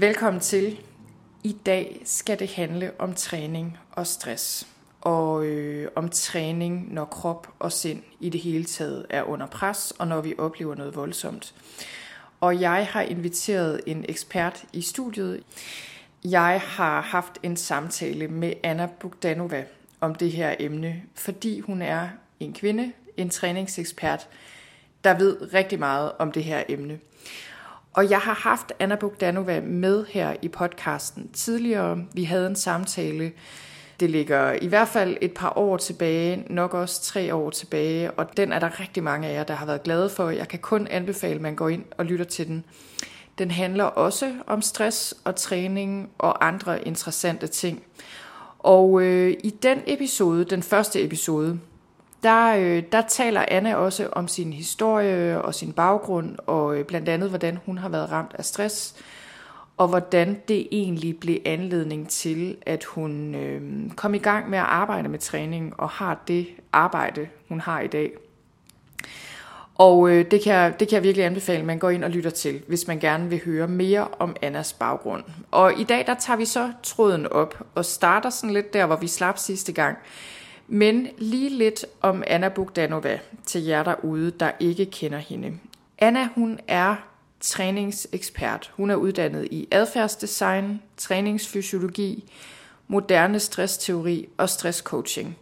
Velkommen til. I dag skal det handle om træning og stress. Og øh, om træning, når krop og sind i det hele taget er under pres, og når vi oplever noget voldsomt. Og jeg har inviteret en ekspert i studiet. Jeg har haft en samtale med Anna Bogdanova om det her emne, fordi hun er en kvinde, en træningsekspert, der ved rigtig meget om det her emne. Og jeg har haft Anna Bogdanova med her i podcasten tidligere. Vi havde en samtale, det ligger i hvert fald et par år tilbage, nok også tre år tilbage, og den er der rigtig mange af jer, der har været glade for. Jeg kan kun anbefale, at man går ind og lytter til den. Den handler også om stress og træning og andre interessante ting. Og øh, i den episode, den første episode, der, øh, der taler Anne også om sin historie og sin baggrund, og øh, blandt andet, hvordan hun har været ramt af stress, og hvordan det egentlig blev anledning til, at hun øh, kom i gang med at arbejde med træning, og har det arbejde, hun har i dag. Og øh, det, kan jeg, det kan jeg virkelig anbefale, at man går ind og lytter til, hvis man gerne vil høre mere om Annas baggrund. Og i dag, der tager vi så tråden op, og starter sådan lidt der, hvor vi slap sidste gang, men lige lidt om Anna Bogdanova til jer derude, der ikke kender hende. Anna, hun er træningsekspert. Hun er uddannet i adfærdsdesign, træningsfysiologi, moderne stressteori og stresscoaching.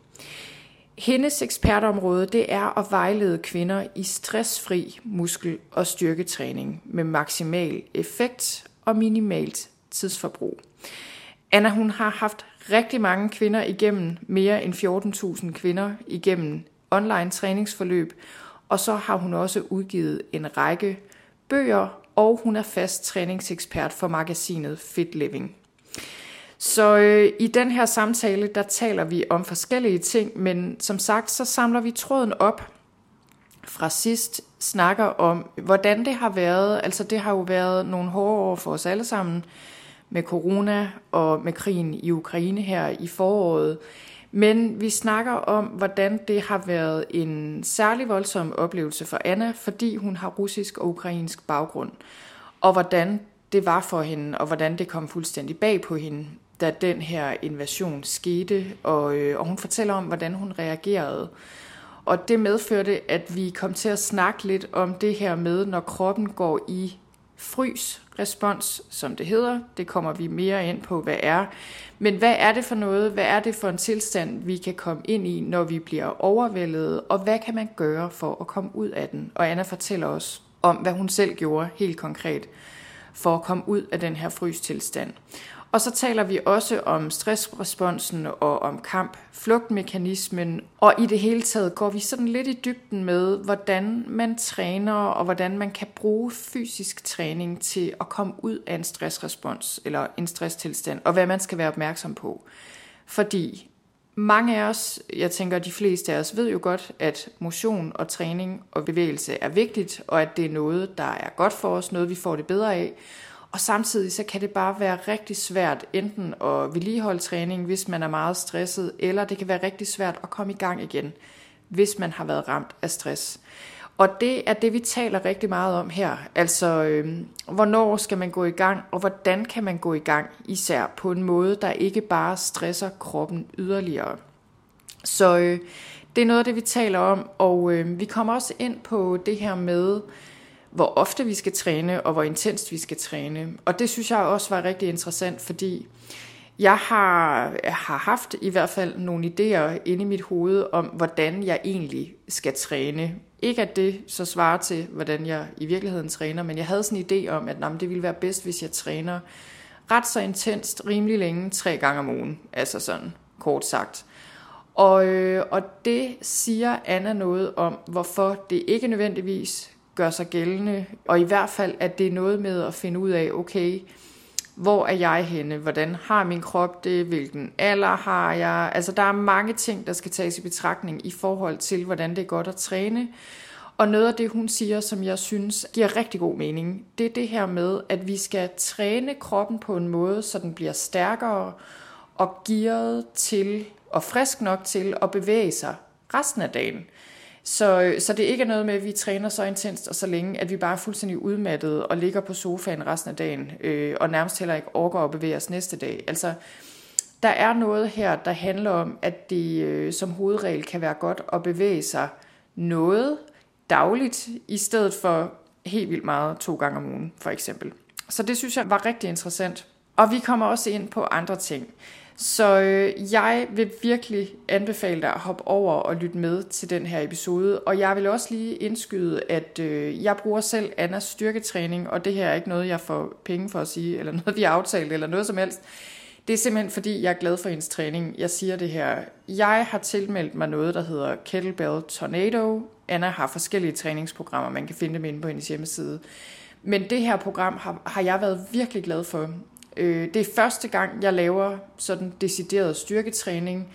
Hendes ekspertområde det er at vejlede kvinder i stressfri muskel- og styrketræning med maksimal effekt og minimalt tidsforbrug. Anna hun har haft rigtig mange kvinder igennem, mere end 14.000 kvinder igennem online træningsforløb, og så har hun også udgivet en række bøger, og hun er fast træningsekspert for magasinet Fit Living. Så øh, i den her samtale, der taler vi om forskellige ting, men som sagt, så samler vi tråden op fra sidst, snakker om, hvordan det har været. Altså det har jo været nogle hårde år for os alle sammen, med corona og med krigen i Ukraine her i foråret. Men vi snakker om, hvordan det har været en særlig voldsom oplevelse for Anna, fordi hun har russisk og ukrainsk baggrund. Og hvordan det var for hende, og hvordan det kom fuldstændig bag på hende, da den her invasion skete. Og, øh, og hun fortæller om, hvordan hun reagerede. Og det medførte, at vi kom til at snakke lidt om det her med, når kroppen går i frys respons, som det hedder. Det kommer vi mere ind på, hvad er. Men hvad er det for noget? Hvad er det for en tilstand, vi kan komme ind i, når vi bliver overvældet? Og hvad kan man gøre for at komme ud af den? Og Anna fortæller os om, hvad hun selv gjorde helt konkret for at komme ud af den her frystilstand. Og så taler vi også om stressresponsen og om kamp-flugtmekanismen. Og i det hele taget går vi sådan lidt i dybden med, hvordan man træner og hvordan man kan bruge fysisk træning til at komme ud af en stressrespons eller en stresstilstand, og hvad man skal være opmærksom på. Fordi mange af os, jeg tænker de fleste af os, ved jo godt, at motion og træning og bevægelse er vigtigt, og at det er noget, der er godt for os, noget vi får det bedre af. Og samtidig så kan det bare være rigtig svært enten at vedligeholde træning, hvis man er meget stresset, eller det kan være rigtig svært at komme i gang igen, hvis man har været ramt af stress. Og det er det, vi taler rigtig meget om her. Altså, øh, hvornår skal man gå i gang, og hvordan kan man gå i gang, især på en måde, der ikke bare stresser kroppen yderligere. Så øh, det er noget af det, vi taler om, og øh, vi kommer også ind på det her med, hvor ofte vi skal træne, og hvor intenst vi skal træne. Og det synes jeg også var rigtig interessant, fordi jeg har, har haft i hvert fald nogle idéer inde i mit hoved om, hvordan jeg egentlig skal træne. Ikke at det så svarer til, hvordan jeg i virkeligheden træner, men jeg havde sådan en idé om, at jamen, det ville være bedst, hvis jeg træner ret så intenst, rimelig længe, tre gange om ugen. Altså sådan, kort sagt. Og, øh, og det siger Anna noget om, hvorfor det ikke nødvendigvis gør sig gældende, og i hvert fald, at det er noget med at finde ud af, okay, hvor er jeg henne? Hvordan har min krop det? Hvilken alder har jeg? Altså, der er mange ting, der skal tages i betragtning i forhold til, hvordan det er godt at træne. Og noget af det, hun siger, som jeg synes giver rigtig god mening, det er det her med, at vi skal træne kroppen på en måde, så den bliver stærkere og gearet til og frisk nok til at bevæge sig resten af dagen. Så, øh, så det ikke er noget med, at vi træner så intenst og så længe, at vi bare er fuldstændig udmattet og ligger på sofaen resten af dagen, øh, og nærmest heller ikke overgår at bevæge os næste dag. Altså, der er noget her, der handler om, at det øh, som hovedregel kan være godt at bevæge sig noget dagligt, i stedet for helt vildt meget to gange om ugen, for eksempel. Så det synes jeg var rigtig interessant. Og vi kommer også ind på andre ting. Så øh, jeg vil virkelig anbefale dig at hoppe over og lytte med til den her episode. Og jeg vil også lige indskyde, at øh, jeg bruger selv Annas styrketræning, og det her er ikke noget, jeg får penge for at sige, eller noget, vi har aftalt, eller noget som helst. Det er simpelthen fordi, jeg er glad for hendes træning. Jeg siger det her. Jeg har tilmeldt mig noget, der hedder Kettlebell Tornado. Anna har forskellige træningsprogrammer, man kan finde dem inde på hendes hjemmeside. Men det her program har, har jeg været virkelig glad for. Øh, det er første gang, jeg laver sådan decideret styrketræning,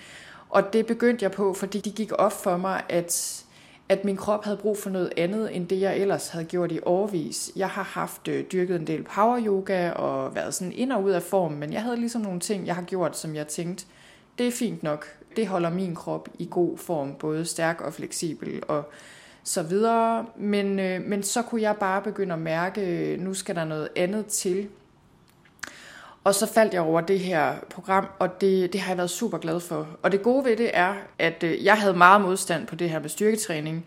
og det begyndte jeg på, fordi det gik op for mig, at, at min krop havde brug for noget andet, end det jeg ellers havde gjort i årvis. Jeg har haft øh, dyrket en del power yoga og været sådan ind og ud af form, men jeg havde ligesom nogle ting, jeg har gjort, som jeg tænkte, det er fint nok. Det holder min krop i god form, både stærk og fleksibel og så videre. Men, øh, men så kunne jeg bare begynde at mærke, nu skal der noget andet til. Og så faldt jeg over det her program, og det, det har jeg været super glad for. Og det gode ved det er, at øh, jeg havde meget modstand på det her med styrketræning.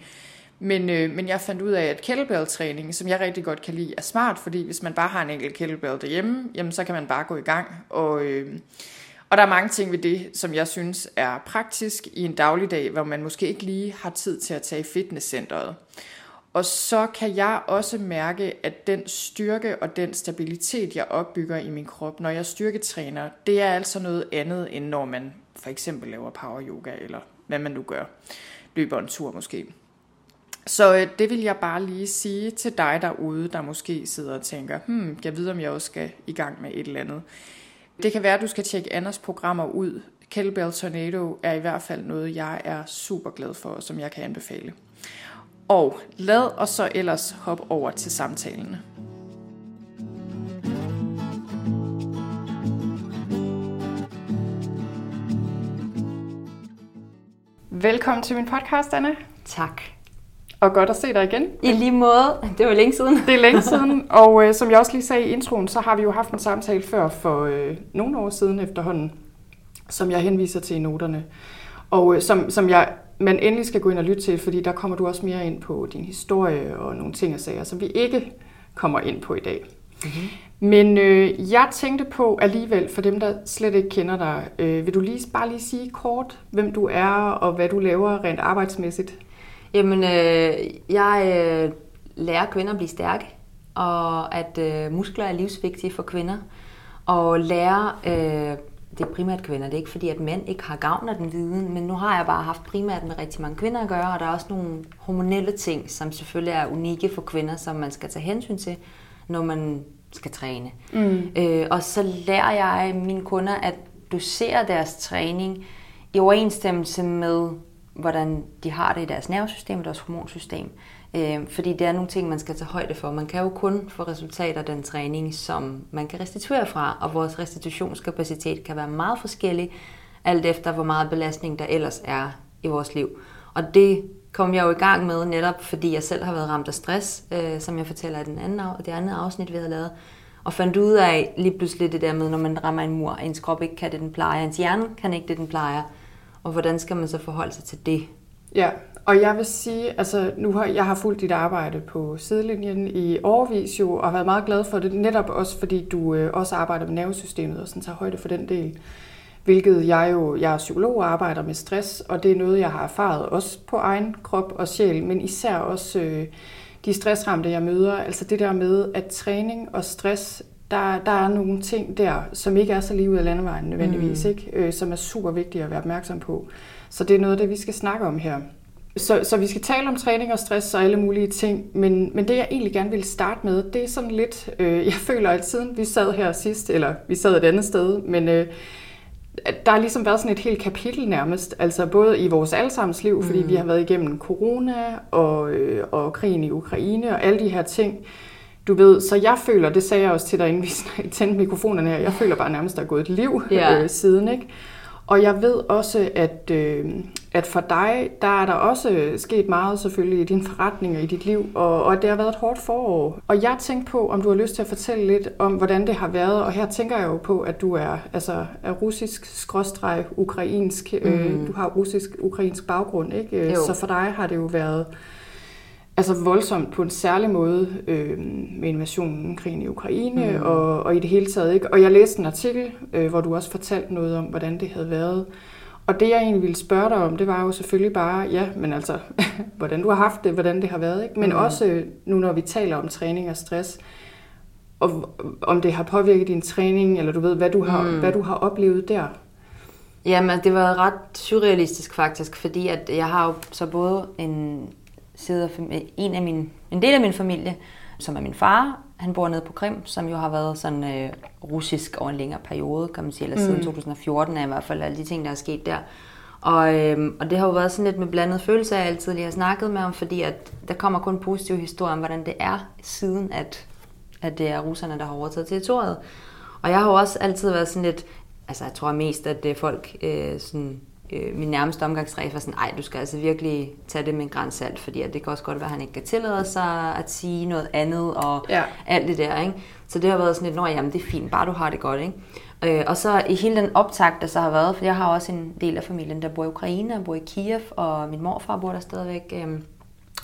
Men, øh, men jeg fandt ud af, at kettlebell-træning, som jeg rigtig godt kan lide, er smart, fordi hvis man bare har en enkelt kettlebell derhjemme, jamen så kan man bare gå i gang. Og, øh, og der er mange ting ved det, som jeg synes er praktisk i en dagligdag, hvor man måske ikke lige har tid til at tage i fitnesscenteret. Og så kan jeg også mærke, at den styrke og den stabilitet, jeg opbygger i min krop, når jeg styrketræner, det er altså noget andet, end når man for eksempel laver power yoga, eller hvad man nu gør. Løber en tur måske. Så øh, det vil jeg bare lige sige til dig derude, der måske sidder og tænker, hmm, jeg ved, om jeg også skal i gang med et eller andet. Det kan være, at du skal tjekke Anders programmer ud. Kettlebell Tornado er i hvert fald noget, jeg er super glad for, og som jeg kan anbefale. Og lad os så ellers hoppe over til samtalen. Velkommen til min podcast, Anne. Tak. Og godt at se dig igen. I lige måde. Det var længe siden. Det er længe siden. Og øh, som jeg også lige sagde i introen, så har vi jo haft en samtale før for øh, nogle år siden efterhånden, som jeg henviser til i noterne. Og øh, som, som jeg man endelig skal gå ind og lytte til, fordi der kommer du også mere ind på din historie og nogle ting og sager, som vi ikke kommer ind på i dag. Mm-hmm. Men øh, jeg tænkte på alligevel, for dem, der slet ikke kender dig, øh, vil du lige bare lige sige kort, hvem du er og hvad du laver rent arbejdsmæssigt? Jamen, øh, jeg øh, lærer kvinder at blive stærke, og at øh, muskler er livsvigtige for kvinder, og lærer øh, det er primært kvinder. Det er ikke fordi, at mænd ikke har gavn af den viden, men nu har jeg bare haft primært med rigtig mange kvinder at gøre, og der er også nogle hormonelle ting, som selvfølgelig er unikke for kvinder, som man skal tage hensyn til, når man skal træne. Mm. Øh, og så lærer jeg mine kunder at dosere deres træning i overensstemmelse med, hvordan de har det i deres nervesystem og deres hormonsystem. Øh, fordi det er nogle ting, man skal tage højde for. Man kan jo kun få resultater af den træning, som man kan restituere fra, og vores restitutionskapacitet kan være meget forskellig, alt efter hvor meget belastning der ellers er i vores liv. Og det kom jeg jo i gang med netop, fordi jeg selv har været ramt af stress, øh, som jeg fortæller i den anden, det andet afsnit, vi har lavet, og fandt ud af lige pludselig det der med, når man rammer en mur, ens krop ikke kan det, den plejer, ens hjerne kan ikke det, den plejer, og hvordan skal man så forholde sig til det? Ja, og jeg vil sige, altså nu har jeg har fulgt dit arbejde på sidelinjen i årvis jo, og har været meget glad for det, netop også fordi du øh, også arbejder med nervesystemet og sådan tager højde for den del. Hvilket jeg jo, jeg er psykolog og arbejder med stress, og det er noget, jeg har erfaret også på egen krop og sjæl, men især også øh, de stressramte, jeg møder. Altså det der med, at træning og stress, der, der er nogle ting der, som ikke er så lige ud af landevejen nødvendigvis, mm. ikke? Øh, som er super vigtige at være opmærksom på. Så det er noget det, vi skal snakke om her. Så, så vi skal tale om træning og stress og alle mulige ting, men, men det jeg egentlig gerne vil starte med, det er sådan lidt, øh, jeg føler at siden vi sad her sidst, eller vi sad et andet sted, men øh, der har ligesom været sådan et helt kapitel nærmest, altså både i vores allesammens liv, fordi mm. vi har været igennem corona og, øh, og krigen i Ukraine og alle de her ting. Du ved, så jeg føler, det sagde jeg også til dig, inden vi tændte mikrofonerne her, jeg føler bare nærmest, at der er gået et liv ja. øh, siden, ikke? Og jeg ved også, at, øh, at for dig, der er der også sket meget selvfølgelig i din forretning og i dit liv, og, og det har været et hårdt forår. Og jeg tænkte på, om du har lyst til at fortælle lidt om, hvordan det har været, og her tænker jeg jo på, at du er, altså, er russisk, skråstreg, ukrainsk, mm. øh, du har russisk-ukrainsk baggrund, ikke? Jo. Så for dig har det jo været altså voldsomt på en særlig måde øh, med invasionen, krigen i Ukraine mm. og, og i det hele taget. Ikke? Og jeg læste en artikel, øh, hvor du også fortalte noget om, hvordan det havde været. Og det jeg egentlig ville spørge dig om, det var jo selvfølgelig bare, ja, men altså, hvordan du har haft det, hvordan det har været. Ikke? Men mm. også nu, når vi taler om træning og stress, og om det har påvirket din træning, eller du ved, hvad du har, mm. hvad du har oplevet der. Jamen, det var ret surrealistisk faktisk, fordi at jeg har jo så både en sidder en, af min, en del af min familie, som er min far. Han bor nede på Krim, som jo har været sådan øh, russisk over en længere periode, kan man sige, eller siden mm. 2014 er i hvert fald alle de ting, der er sket der. Og, øh, og det har jo været sådan lidt med blandet følelse, jeg altid lige har snakket med ham, fordi at der kommer kun positive historier om, hvordan det er, siden at, at det er russerne, der har overtaget territoriet. Og jeg har jo også altid været sådan lidt, altså jeg tror mest, at det er folk øh, sådan øh, min nærmeste omgangskreds var sådan, ej, du skal altså virkelig tage det med en græns salt, fordi at det kan også godt være, at han ikke kan tillade sig at sige noget andet, og ja. alt det der, ikke? Så det har været sådan lidt, nå jamen, det er fint, bare du har det godt, ikke? Øh, og så i hele den optakt, der så har været, for jeg har også en del af familien, der bor i Ukraine, og bor i Kiev, og min morfar bor der stadigvæk. Øh,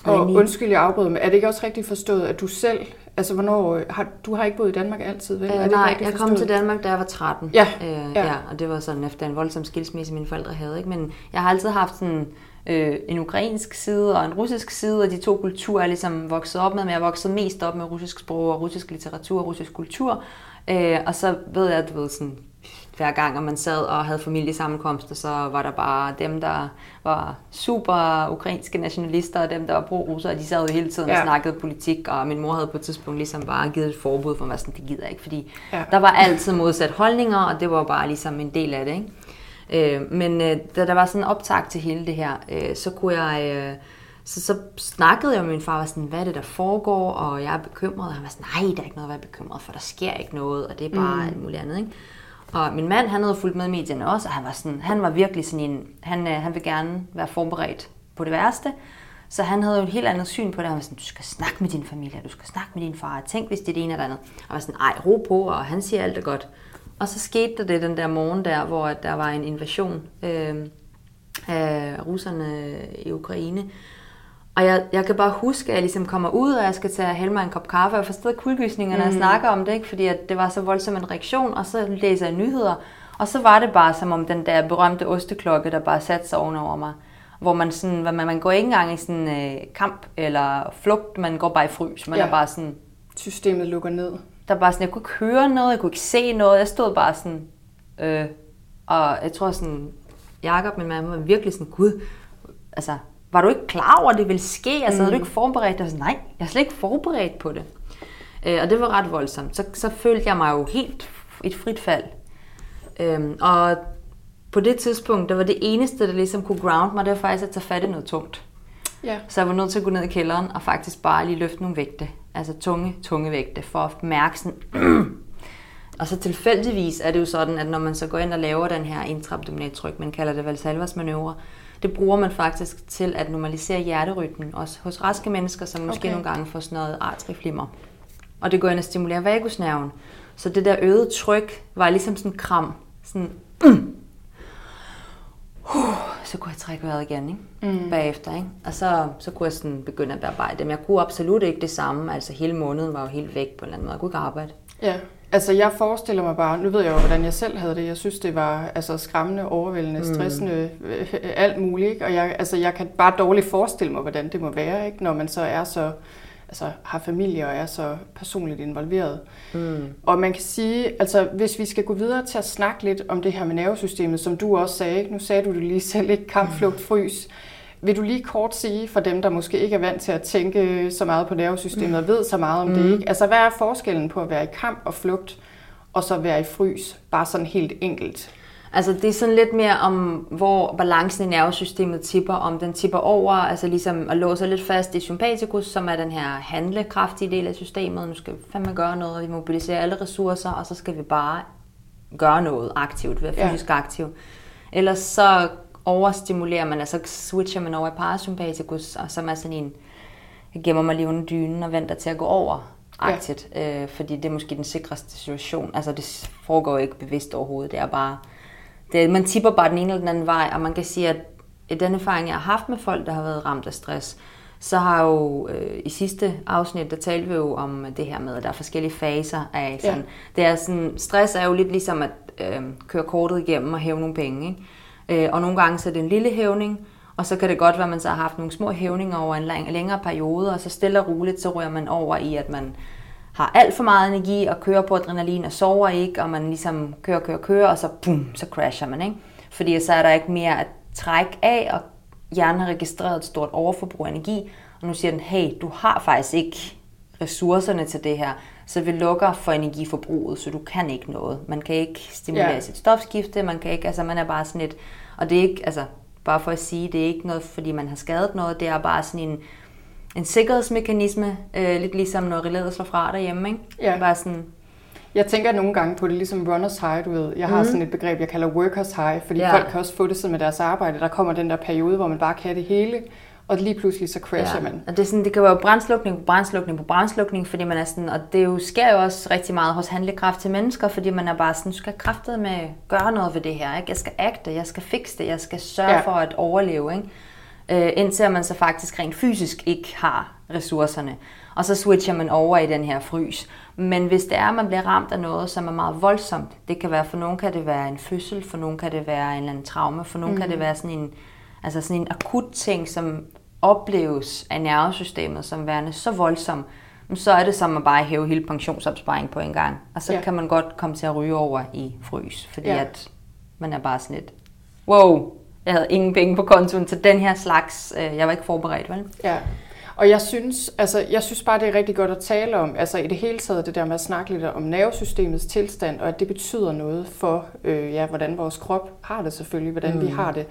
og undskyld, jeg afbryder, men er det ikke også rigtigt forstået, at du selv Altså, hvornår har, du har ikke boet i Danmark altid, vel? Øh, er det nej, jeg kom til Danmark, da jeg var 13. Ja. Øh, ja. ja. Og det var sådan efter en voldsom skilsmisse, mine forældre havde. Ikke? Men jeg har altid haft sådan, øh, en ukrainsk side og en russisk side, og de to kulturer er ligesom vokset op med, men jeg vokset mest op med russisk sprog og russisk litteratur og russisk kultur. Øh, og så ved jeg, at du ved, sådan, hver gang, at man sad og havde familiesammenkomster, så var der bare dem, der var super ukrainske nationalister, og dem, der var pro-russere, de sad jo hele tiden ja. og snakkede politik, og min mor havde på et tidspunkt ligesom bare givet et forbud for mig, sådan, det gider jeg ikke, fordi ja. der var altid modsat holdninger, og det var bare ligesom en del af det, ikke? Øh, men øh, da der var sådan en optag til hele det her, øh, så kunne jeg... Øh, så, så snakkede jeg med min far, var sådan, hvad er det, der foregår, og jeg er bekymret, og han var sådan, nej, der er ikke noget at være bekymret for, der sker ikke noget, og det er bare mm. alt muligt andet, ikke? Og min mand, han havde fulgt med i medierne også, og han var, sådan, han var virkelig sådan en, han, øh, han vil gerne være forberedt på det værste. Så han havde jo et helt andet syn på det. Han var sådan, du skal snakke med din familie, du skal snakke med din far. Tænk, hvis det er det ene eller andet. Og jeg var sådan, ej, ro på, og han siger alt er godt. Og så skete der det den der morgen der, hvor der var en invasion øh, af russerne i Ukraine. Og jeg, jeg kan bare huske, at jeg ligesom kommer ud, og jeg skal tage hælde mig en kop kaffe, og forstår kuldegysninger, når mm. jeg snakker om det, ikke? fordi at det var så voldsom en reaktion, og så læser jeg nyheder, og så var det bare som om den der berømte osteklokke, der bare satte sig ovenover mig. Hvor man sådan, man, man går ikke engang i sådan øh, kamp eller flugt, man går bare i frys. Man ja. er bare sådan... Systemet lukker ned. Der bare sådan, jeg kunne ikke høre noget, jeg kunne ikke se noget, jeg stod bare sådan... Øh, og jeg tror sådan, Jakob, min mand, var virkelig sådan, gud, altså, var du ikke klar over, at det ville ske? Altså, mm. havde du mm. ikke forberedt dig? Nej, jeg er slet ikke forberedt på det. Øh, og det var ret voldsomt. Så, så følte jeg mig jo helt et frit fald. Øhm, og på det tidspunkt, der var det eneste, der ligesom kunne ground mig, det var faktisk at tage fat i noget tungt. Ja. Så jeg var nødt til at gå ned i kælderen og faktisk bare lige løfte nogle vægte. Altså tunge, tunge vægte, for at mærke sådan... og så tilfældigvis er det jo sådan, at når man så går ind og laver den her intraabdominaltryk, man kalder det Valsalvas manøvre, det bruger man faktisk til at normalisere hjerterytmen, også hos raske mennesker, som måske okay. nogle gange får sådan noget artriflimmer. Og det går ind og stimulerer vagusnerven. Så det der øgede tryk var ligesom sådan en kram. Sådan, mm. uh, så kunne jeg trække vejret igen ikke? Mm. bagefter. Ikke? Og så, så kunne jeg sådan begynde at bearbejde. Men jeg kunne absolut ikke det samme. Altså hele måneden var jo helt væk på en eller anden måde. Jeg kunne ikke arbejde. Ja. Altså, jeg forestiller mig bare, nu ved jeg jo, hvordan jeg selv havde det. Jeg synes, det var altså, skræmmende, overvældende, mm. stressende, mm. alt muligt. Ikke? Og jeg, altså, jeg kan bare dårligt forestille mig, hvordan det må være, ikke? når man så er så altså, har familie og er så personligt involveret. Mm. Og man kan sige, altså hvis vi skal gå videre til at snakke lidt om det her med nervesystemet, som du også sagde, nu sagde du det lige selv, ikke kamp, flugt, frys. Vil du lige kort sige for dem, der måske ikke er vant til at tænke så meget på nervesystemet og ved så meget om mm. det, ikke? Altså hvad er forskellen på at være i kamp og flugt, og så være i frys, bare sådan helt enkelt? Altså det er sådan lidt mere om, hvor balancen i nervesystemet tipper, om den tipper over, altså ligesom at låse lidt fast i sympatikus, som er den her handlekraftige del af systemet. Nu skal vi fandme gøre noget, og vi mobiliserer alle ressourcer, og så skal vi bare gøre noget aktivt, være fysisk ja. aktiv. Ellers så overstimulerer man, altså switcher man over i parasympatikus, og som er sådan en, jeg gemmer mig lige under dynen og venter til at gå over aktivt, ja. øh, fordi det er måske den sikreste situation. Altså det foregår ikke bevidst overhovedet, det er bare det, man tipper bare den ene eller den anden vej, og man kan sige, at i den erfaring, jeg har haft med folk, der har været ramt af stress, så har jo øh, i sidste afsnit, der talte vi jo om det her med, at der er forskellige faser af sådan. Ja. Det er sådan, stress er jo lidt ligesom at øh, køre kortet igennem og hæve nogle penge. Ikke? Øh, og nogle gange så er det en lille hævning, og så kan det godt være, at man så har haft nogle små hævninger over en lang, længere periode, og så stille og roligt, så rører man over i, at man har alt for meget energi og kører på adrenalin og sover ikke, og man ligesom kører, kører, kører, og så boom, så crasher man, ikke? Fordi så er der ikke mere at trække af, og hjernen har registreret et stort overforbrug af energi, og nu siger den, hey, du har faktisk ikke ressourcerne til det her, så vi lukker for energiforbruget, så du kan ikke noget. Man kan ikke stimulere ja. sit stofskifte, man kan ikke, altså man er bare sådan et, og det er ikke, altså bare for at sige, det er ikke noget, fordi man har skadet noget, det er bare sådan en, en sikkerhedsmekanisme, øh, lidt ligesom når relæet slår fra derhjemme, ikke? Ja. Bare sådan, jeg tænker nogle gange på det ligesom runners high, du ved. Jeg har mm. sådan et begreb, jeg kalder workers high, fordi ja. folk kan også få det sådan med deres arbejde. Der kommer den der periode, hvor man bare kan det hele, og lige pludselig så crasher ja. man. Og det, er sådan, det kan være brændslukning på brændslukning på brændslukning, fordi man er sådan, og det jo sker jo også rigtig meget hos handlekraft til mennesker, fordi man er bare sådan, skal kraftet med gøre noget ved det her, ikke? Jeg skal agte, jeg skal fikse det, jeg skal sørge ja. for at overleve, ikke? øh, indtil man så faktisk rent fysisk ikke har ressourcerne. Og så switcher man over i den her frys. Men hvis det er, at man bliver ramt af noget, som er meget voldsomt, det kan være, for nogen kan det være en fødsel, for nogen kan det være en eller anden traume, for nogen mm. kan det mhm. være sådan en, altså sådan en akut ting, som opleves af nervesystemet som værende så voldsom, så er det som at bare hæve hele pensionsopsparing på en gang. Og så ja. kan man godt komme til at ryge over i frys, fordi ja. at man er bare sådan lidt, wow, jeg havde ingen penge på kontoen til den her slags. Øh, jeg var ikke forberedt, vel? Ja. Og jeg synes, altså, jeg synes bare, det er rigtig godt at tale om, altså i det hele taget det der med at snakke lidt om nervesystemets tilstand, og at det betyder noget for, øh, ja, hvordan vores krop har det selvfølgelig, hvordan mm. vi har det,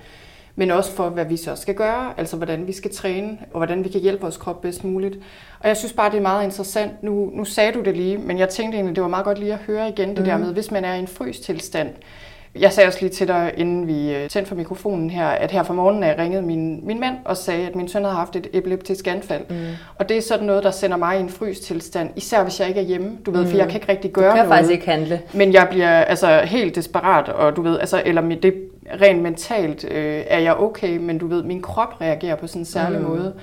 men også for, hvad vi så skal gøre, altså hvordan vi skal træne, og hvordan vi kan hjælpe vores krop bedst muligt. Og jeg synes bare, det er meget interessant. Nu, nu sagde du det lige, men jeg tænkte egentlig, det var meget godt lige at høre igen det mm. der med, hvis man er i en frys tilstand, jeg sagde også lige til dig, inden vi øh, tændte for mikrofonen her, at her fra morgenen jeg ringede min, min mand og sagde, at min søn havde haft et epileptisk anfald. Mm. Og det er sådan noget, der sender mig i en frystilstand, især hvis jeg ikke er hjemme, du ved, mm. for jeg kan ikke rigtig gøre noget. Du kan noget, faktisk ikke handle. Men jeg bliver altså helt desperat, og du ved, altså, eller det rent mentalt øh, er jeg okay, men du ved, min krop reagerer på sådan en særlig mm. måde.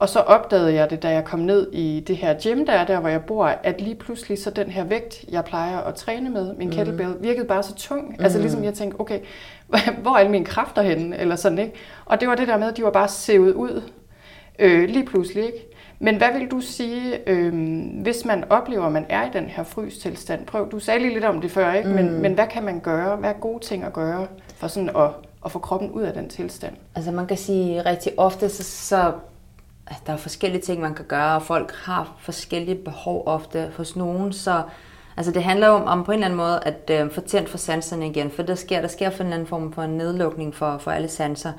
Og så opdagede jeg det, da jeg kom ned i det her gym, der er der, hvor jeg bor, at lige pludselig så den her vægt, jeg plejer at træne med, min mm. kettlebell, virkede bare så tung. Mm. Altså ligesom jeg tænkte, okay, hvor er alle mine kræfter henne? Eller sådan, ikke? Og det var det der med, at de var bare sævet ud øh, lige pludselig, ikke? Men hvad vil du sige, øh, hvis man oplever, at man er i den her frystilstand? Prøv, du sagde lige lidt om det før, ikke? Mm. Men, men hvad kan man gøre? Hvad er gode ting at gøre for sådan at, at få kroppen ud af den tilstand? Altså man kan sige, rigtig ofte så, så der er forskellige ting, man kan gøre, og folk har forskellige behov ofte hos nogen, så altså det handler om, om på en eller anden måde at øh, få tændt for sanserne igen, for der sker, der sker for en anden form for en nedlukning for, for alle sanser,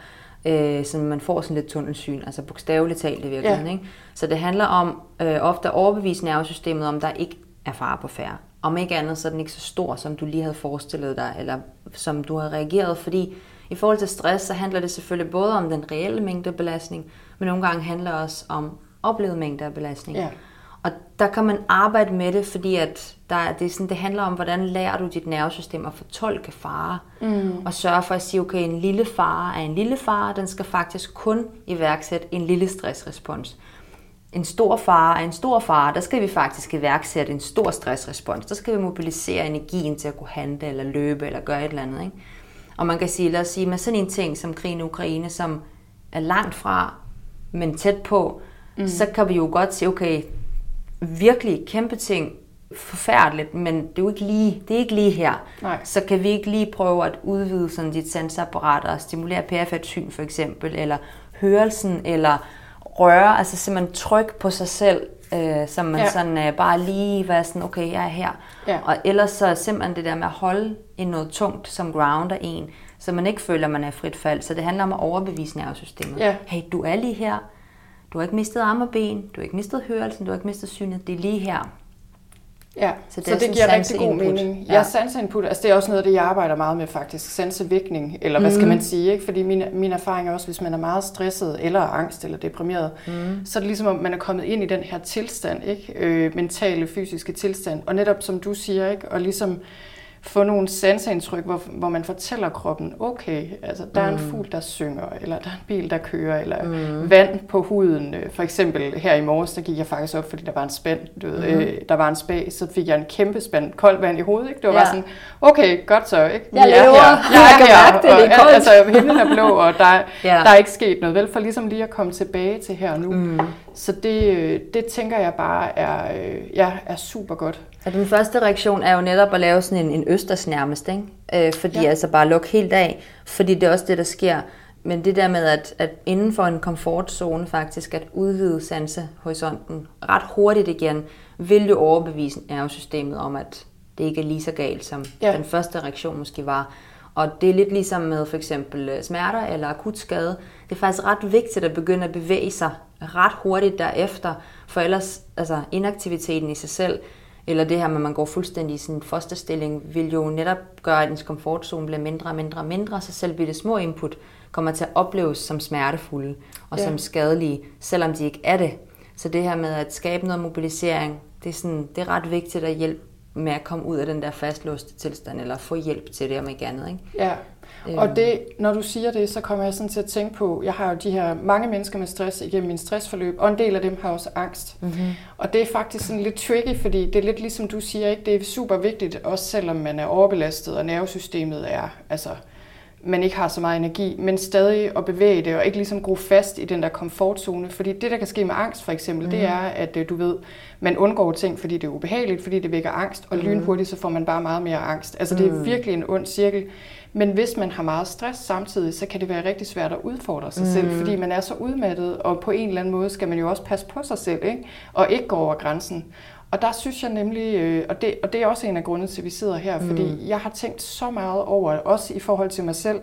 øh, så man får sådan lidt tunnelsyn, altså bogstaveligt talt i virkeligheden. Ja. Ikke? Så det handler om øh, ofte at overbevise nervesystemet, om der ikke er fare på færre. Om ikke andet, så er den ikke så stor, som du lige havde forestillet dig, eller som du har reageret, fordi i forhold til stress, så handler det selvfølgelig både om den reelle mængde belastning, men nogle gange handler det også om oplevet mængde af belastning. Ja. Og der kan man arbejde med det, fordi at der, det, er sådan, det handler om, hvordan lærer du dit nervesystem at fortolke fare. Mm. Og sørge for at sige, okay, en lille fare er en lille fare, den skal faktisk kun iværksætte en lille stressrespons. En stor fare er en stor fare, der skal vi faktisk iværksætte en stor stressrespons. Der skal vi mobilisere energien til at kunne handle eller løbe eller gøre et eller andet. Ikke? Og man kan sige, lad os sige, med sådan en ting som krigen i Ukraine, som er langt fra, men tæt på, mm. så kan vi jo godt sige, okay, virkelig kæmpe ting, forfærdeligt, men det er jo ikke lige, det er ikke lige her. Nej. Så kan vi ikke lige prøve at udvide sådan dit sansapparat og stimulere perifert syn for eksempel, eller hørelsen, eller røre, altså simpelthen tryk på sig selv, øh, så man ja. sådan øh, bare lige være sådan, okay, jeg er her. Ja. Og ellers så simpelthen det der med at holde i noget tungt, som grounder en, så man ikke føler, at man er i frit fald. Så det handler om at overbevise nervesystemet. Ja. Hey, du er lige her. Du har ikke mistet arme og ben. Du har ikke mistet hørelsen. Du har ikke mistet synet. Det er lige her. Ja, Så det så det giver rigtig god mening. Ja. Ja, sanseinput, altså det er også noget af det, jeg arbejder meget med faktisk. Sansevækning, eller hvad skal Mhm. man sige, ikke? Fordi min, min erfaring er også, hvis man er meget stresset, eller angst, eller deprimeret, mm. så er det ligesom, om man er kommet ind i den her tilstand, ikke? Øh, mentale, fysiske tilstand. Og netop som du siger, ikke? Og ligesom få nogle sanseindtryk, hvor, hvor man fortæller kroppen, okay, altså der er en fugl, der synger, eller der er en bil, der kører, eller mm. vand på huden. Øh, For eksempel her i morges, der gik jeg faktisk op, fordi der var en spand, du ved, mm. øh, der var en spag, så fik jeg en kæmpe spand koldt vand i hovedet, ikke? Det var Ja. bare sådan, okay, godt så, ikke? Vi Jeg er lever. her. Jeg kan her, mærke det, og, det er koldt. Altså, himlen er blå, og der, Ja. der er ikke sket noget, vel? For ligesom lige at komme tilbage til her og nu. Mm. Så det, øh, det tænker jeg bare er, øh, ja, er super godt. Og den første reaktion er jo netop at lave sådan en, en østers nærmest, ikke? Øh, fordi ja. Altså bare lukke helt af, fordi det er også det, der sker. Men det der med, at, at inden for en komfortzone faktisk, at udvide sansehorisonten ret hurtigt igen, vil jo overbevise nervesystemet om, at det ikke er lige så galt, som ja. Ja. den første reaktion måske var. Og det er lidt ligesom med for eksempel øh, smerter eller akut skade. Det er faktisk ret vigtigt at begynde at bevæge sig ret hurtigt derefter, for ellers, altså inaktiviteten i sig selv, eller det her med, at man går fuldstændig i sin en fosterstilling, vil jo netop gøre, at ens komfortzone bliver mindre og mindre og mindre, så selv bitte små input kommer til at opleves som smertefulde og Ja. som skadelige, selvom de ikke er det. Så det her med at skabe noget mobilisering, det er, sådan, det er ret vigtigt at hjælpe med at komme ud af den der fastlåste tilstand, eller få hjælp til det, om ikke andet. Ikke? Ja. Og det, når du siger det, så kommer jeg sådan til at tænke på, jeg har jo de her mange mennesker med stress igennem min stressforløb, og en del af dem har også angst. Mm-hmm. Og det er faktisk sådan lidt tricky, fordi det er lidt ligesom du siger, ikke? det er super vigtigt, også selvom man er overbelastet, og nervesystemet er, altså, man ikke har så meget energi, men stadig at bevæge det, og ikke ligesom gro fast i den der komfortzone. Fordi det, der kan ske med angst for eksempel, mm. det er, at øh, du ved, man undgår ting, fordi det er ubehageligt, fordi det vækker angst, og lynhurtigt så får man bare meget mere angst. Altså det er virkelig en ond cirkel. Men hvis man har meget stress samtidig, så kan det være rigtig svært at udfordre sig mm. selv, fordi man er så udmattet, og på en eller anden måde skal man jo også passe på sig selv, ikke? og ikke gå over grænsen. Og der synes jeg nemlig, øh, og, det, og det er også en af grundene til, at vi sidder her, fordi jeg har tænkt så meget over, også i forhold til mig selv,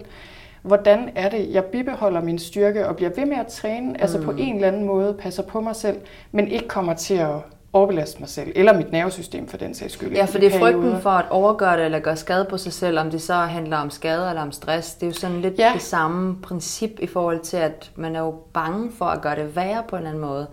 hvordan er det, jeg bibeholder min styrke og bliver ved med at træne, mm. altså på en eller anden måde passer på mig selv, men ikke kommer til at overbelaste mig selv, eller mit nervesystem for den sags skyld. Ja, for det er frygten for at overgøre det eller gøre skade på sig selv, om det så handler om skade eller om stress. Det er jo sådan lidt Ja. det samme princip i forhold til, at man er jo bange for at gøre det værre på en eller anden måde.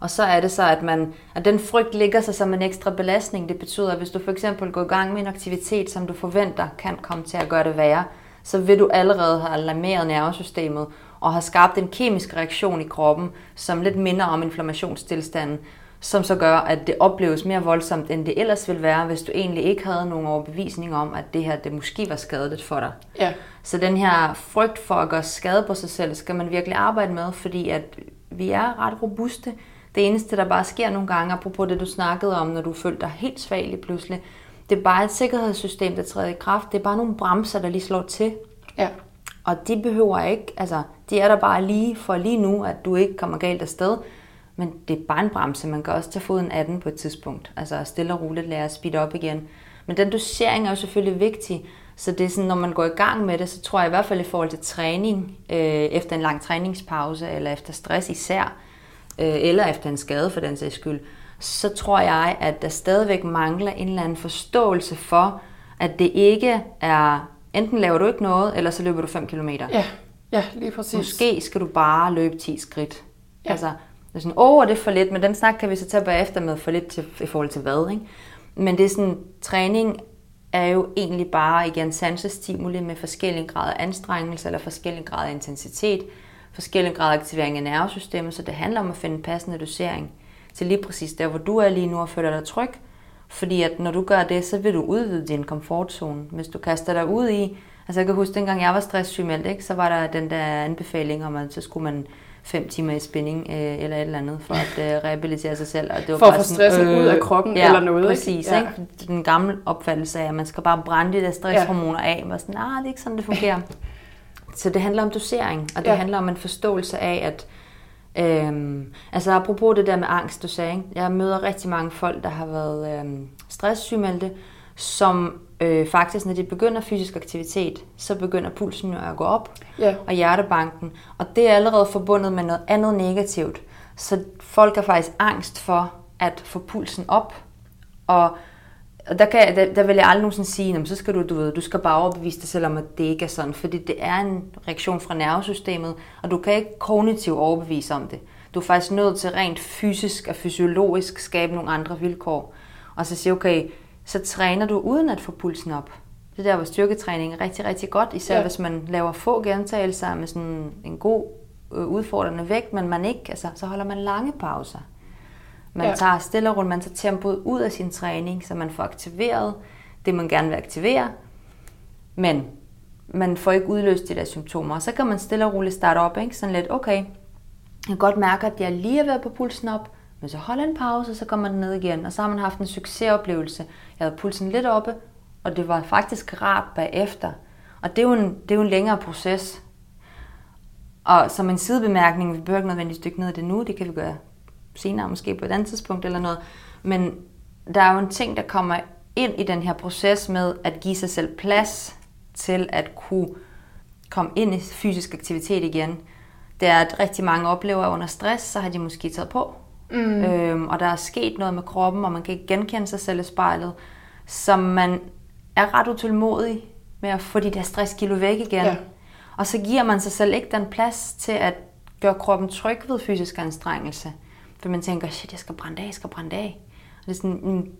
Og så er det så, at, man, at den frygt ligger sig som en ekstra belastning. Det betyder, at hvis du for eksempel går i gang med en aktivitet, som du forventer kan komme til at gøre det værre, så vil du allerede have alarmeret nervesystemet og har skabt en kemisk reaktion i kroppen, som lidt minder om inflammationstilstanden, som så gør, at det opleves mere voldsomt, end det ellers ville være, hvis du egentlig ikke havde nogen overbevisning om, at det her det måske var skadeligt for dig. Ja, Så den her frygt for at gøre skade på sig selv, skal man virkelig arbejde med, fordi at vi er ret robuste. Det eneste, der bare sker nogle gange, apropos det, du snakkede om, når du følte dig helt svag lige pludselig, det er bare et sikkerhedssystem, der træder i kraft. Det er bare nogle bremser, der lige slår til. ja, Og de behøver ikke, altså, de er der bare lige for lige nu, at du ikke kommer galt afsted. Men det er bare en bremse. Man kan også tage foden af den på et tidspunkt. Altså stille og roligt lære at speede op igen. Men den dosering er jo selvfølgelig vigtig. Så det er sådan, når man går i gang med det, så tror jeg i hvert fald i forhold til træning, øh, efter en lang træningspause, eller efter stress især, øh, eller efter en skade for den sags skyld, så tror jeg, at der stadigvæk mangler en eller anden forståelse for, at det ikke er, enten laver du ikke noget, eller så løber du 5 km. ja, ja, lige præcis. Måske skal du bare løbe 10 skridt. Ja. Altså, det er sådan, åh, det er for lidt, men den snak kan vi så tage bagefter med for lidt til, i forhold til hvad, ikke? Men det er sådan, træning er jo egentlig bare igen sansestimuli med forskellige grader af anstrengelse eller forskellige grader af intensitet, forskellige grader af aktivering af nervesystemet, så det handler om at finde en passende dosering til lige præcis der, hvor du er lige nu og føler dig tryg. Fordi at når du gør det, så vil du udvide din komfortzone. Hvis du kaster dig ud i, altså jeg kan huske, dengang jeg var stresssygemeldt, ikke, så var der den der anbefaling om, at så skulle man fem timer i spinning øh, eller et eller andet, for at øh, rehabilitere sig selv. Og det var for at få stressen øh, ud af kroppen ja, eller noget. præcis. Ja. Ikke? Den gamle opfattelse af, at man skal bare brænde de der stresshormoner af. Og sådan, nej, det er ikke sådan, det fungerer. Så det handler om dosering, og det ja. handler om en forståelse af, at Øhm, altså apropos det der med angst, du sagde, ikke? jeg møder rigtig mange folk, der har været øhm, stresssygmeldte, som øh, faktisk, når de begynder fysisk aktivitet, så begynder pulsen jo at gå op, ja. og hjertebanken, og det er allerede forbundet med noget andet negativt. Så folk har faktisk angst for at få pulsen op, og og der, kan, der, der vil jeg aldrig nogensinde sige, så skal du, du, ved, du skal bare overbevise dig selv om, at det ikke er sådan. Fordi det er en reaktion fra nervesystemet, og du kan ikke kognitivt overbevise om det. Du er faktisk nødt til rent fysisk og fysiologisk skabe nogle andre vilkår. Og så sige, okay, så træner du uden at få pulsen op. Det der, hvor styrketræning er rigtig, rigtig godt, især ja. hvis man laver få gentagelser med sådan en god øh, udfordrende vægt, men man ikke, altså, så holder man lange pauser. Man ja. tager stille og roligt, man tager tempoet ud af sin træning, så man får aktiveret det, man gerne vil aktivere. Men man får ikke udløst de der symptomer. Og så kan man stille og roligt starte op, ikke? sådan lidt, okay, jeg kan godt mærke, at jeg lige er ved på pulsen op, men så holder en pause, så kommer man ned igen, og så har man haft en succesoplevelse. Jeg havde pulsen lidt oppe, og det var faktisk rart bagefter. Og det er jo en, det er jo en længere proces. Og som en sidebemærkning, vi behøver ikke nødvendigvis dykke ned i det nu, det kan vi gøre senere, måske på et andet tidspunkt eller noget. Men der er jo en ting, der kommer ind i den her proces med at give sig selv plads til at kunne komme ind i fysisk aktivitet igen. Det er, at rigtig mange oplever, at under stress, så har de måske taget på. Mm. Øhm, og der er sket noget med kroppen, og man kan ikke genkende sig selv i spejlet. Så man er ret utålmodig med at få de der stresskilo væk igen. Ja. Og så giver man sig selv ikke den plads til at gøre kroppen tryg ved fysisk anstrengelse. For man tænker, shit, jeg skal brænde af, jeg skal brænde af. Og det er sådan, mm,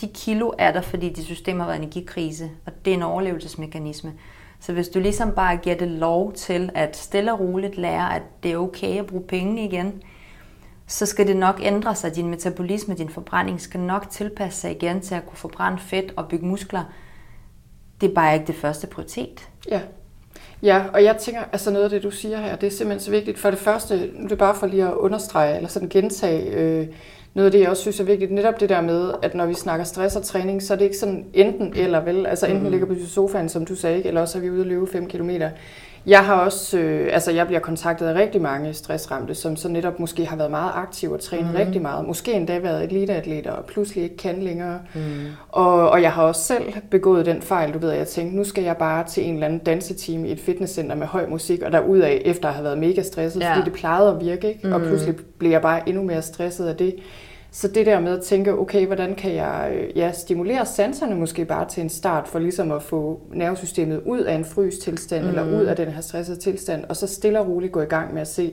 de kilo er der, fordi dit system har været energikrise, og det er en overlevelsesmekanisme. Så hvis du ligesom bare giver det lov til at stille og roligt lære, at det er okay at bruge penge igen, så skal det nok ændre sig. Din metabolisme, din forbrænding skal nok tilpasse sig igen til at kunne forbrænde fedt og bygge muskler. Det er bare ikke det første prioritet. Ja. Ja, og jeg tænker, altså noget af det, du siger her, det er simpelthen så vigtigt. For det første, nu er det bare for lige at understrege, eller sådan gentage, øh, noget af det, jeg også synes er vigtigt, netop det der med, at når vi snakker stress og træning, så er det ikke sådan enten eller vel. Altså enten mm-hmm. ligger på sofaen, som du sagde, eller også er vi ude og løbe 5 kilometer. Jeg har også, øh, altså jeg bliver kontaktet af rigtig mange stressramte, som så netop måske har været meget aktive og trænet mm. rigtig meget. Måske endda været eliteatleter og pludselig ikke kan længere. Mm. Og, og jeg har også selv begået den fejl, du ved, at jeg tænkte, nu skal jeg bare til en eller anden danseteam i et fitnesscenter med høj musik, og derudaf efter at have været mega stresset, ja. fordi det plejede at virke, ikke? Mm. og pludselig blev jeg bare endnu mere stresset af det. Så det der med at tænke, okay, hvordan kan jeg øh, ja, stimulere sanserne måske bare til en start, for ligesom at få nervesystemet ud af en frys tilstand, mm. eller ud af den her stressede tilstand, og så stille og roligt gå i gang med at se,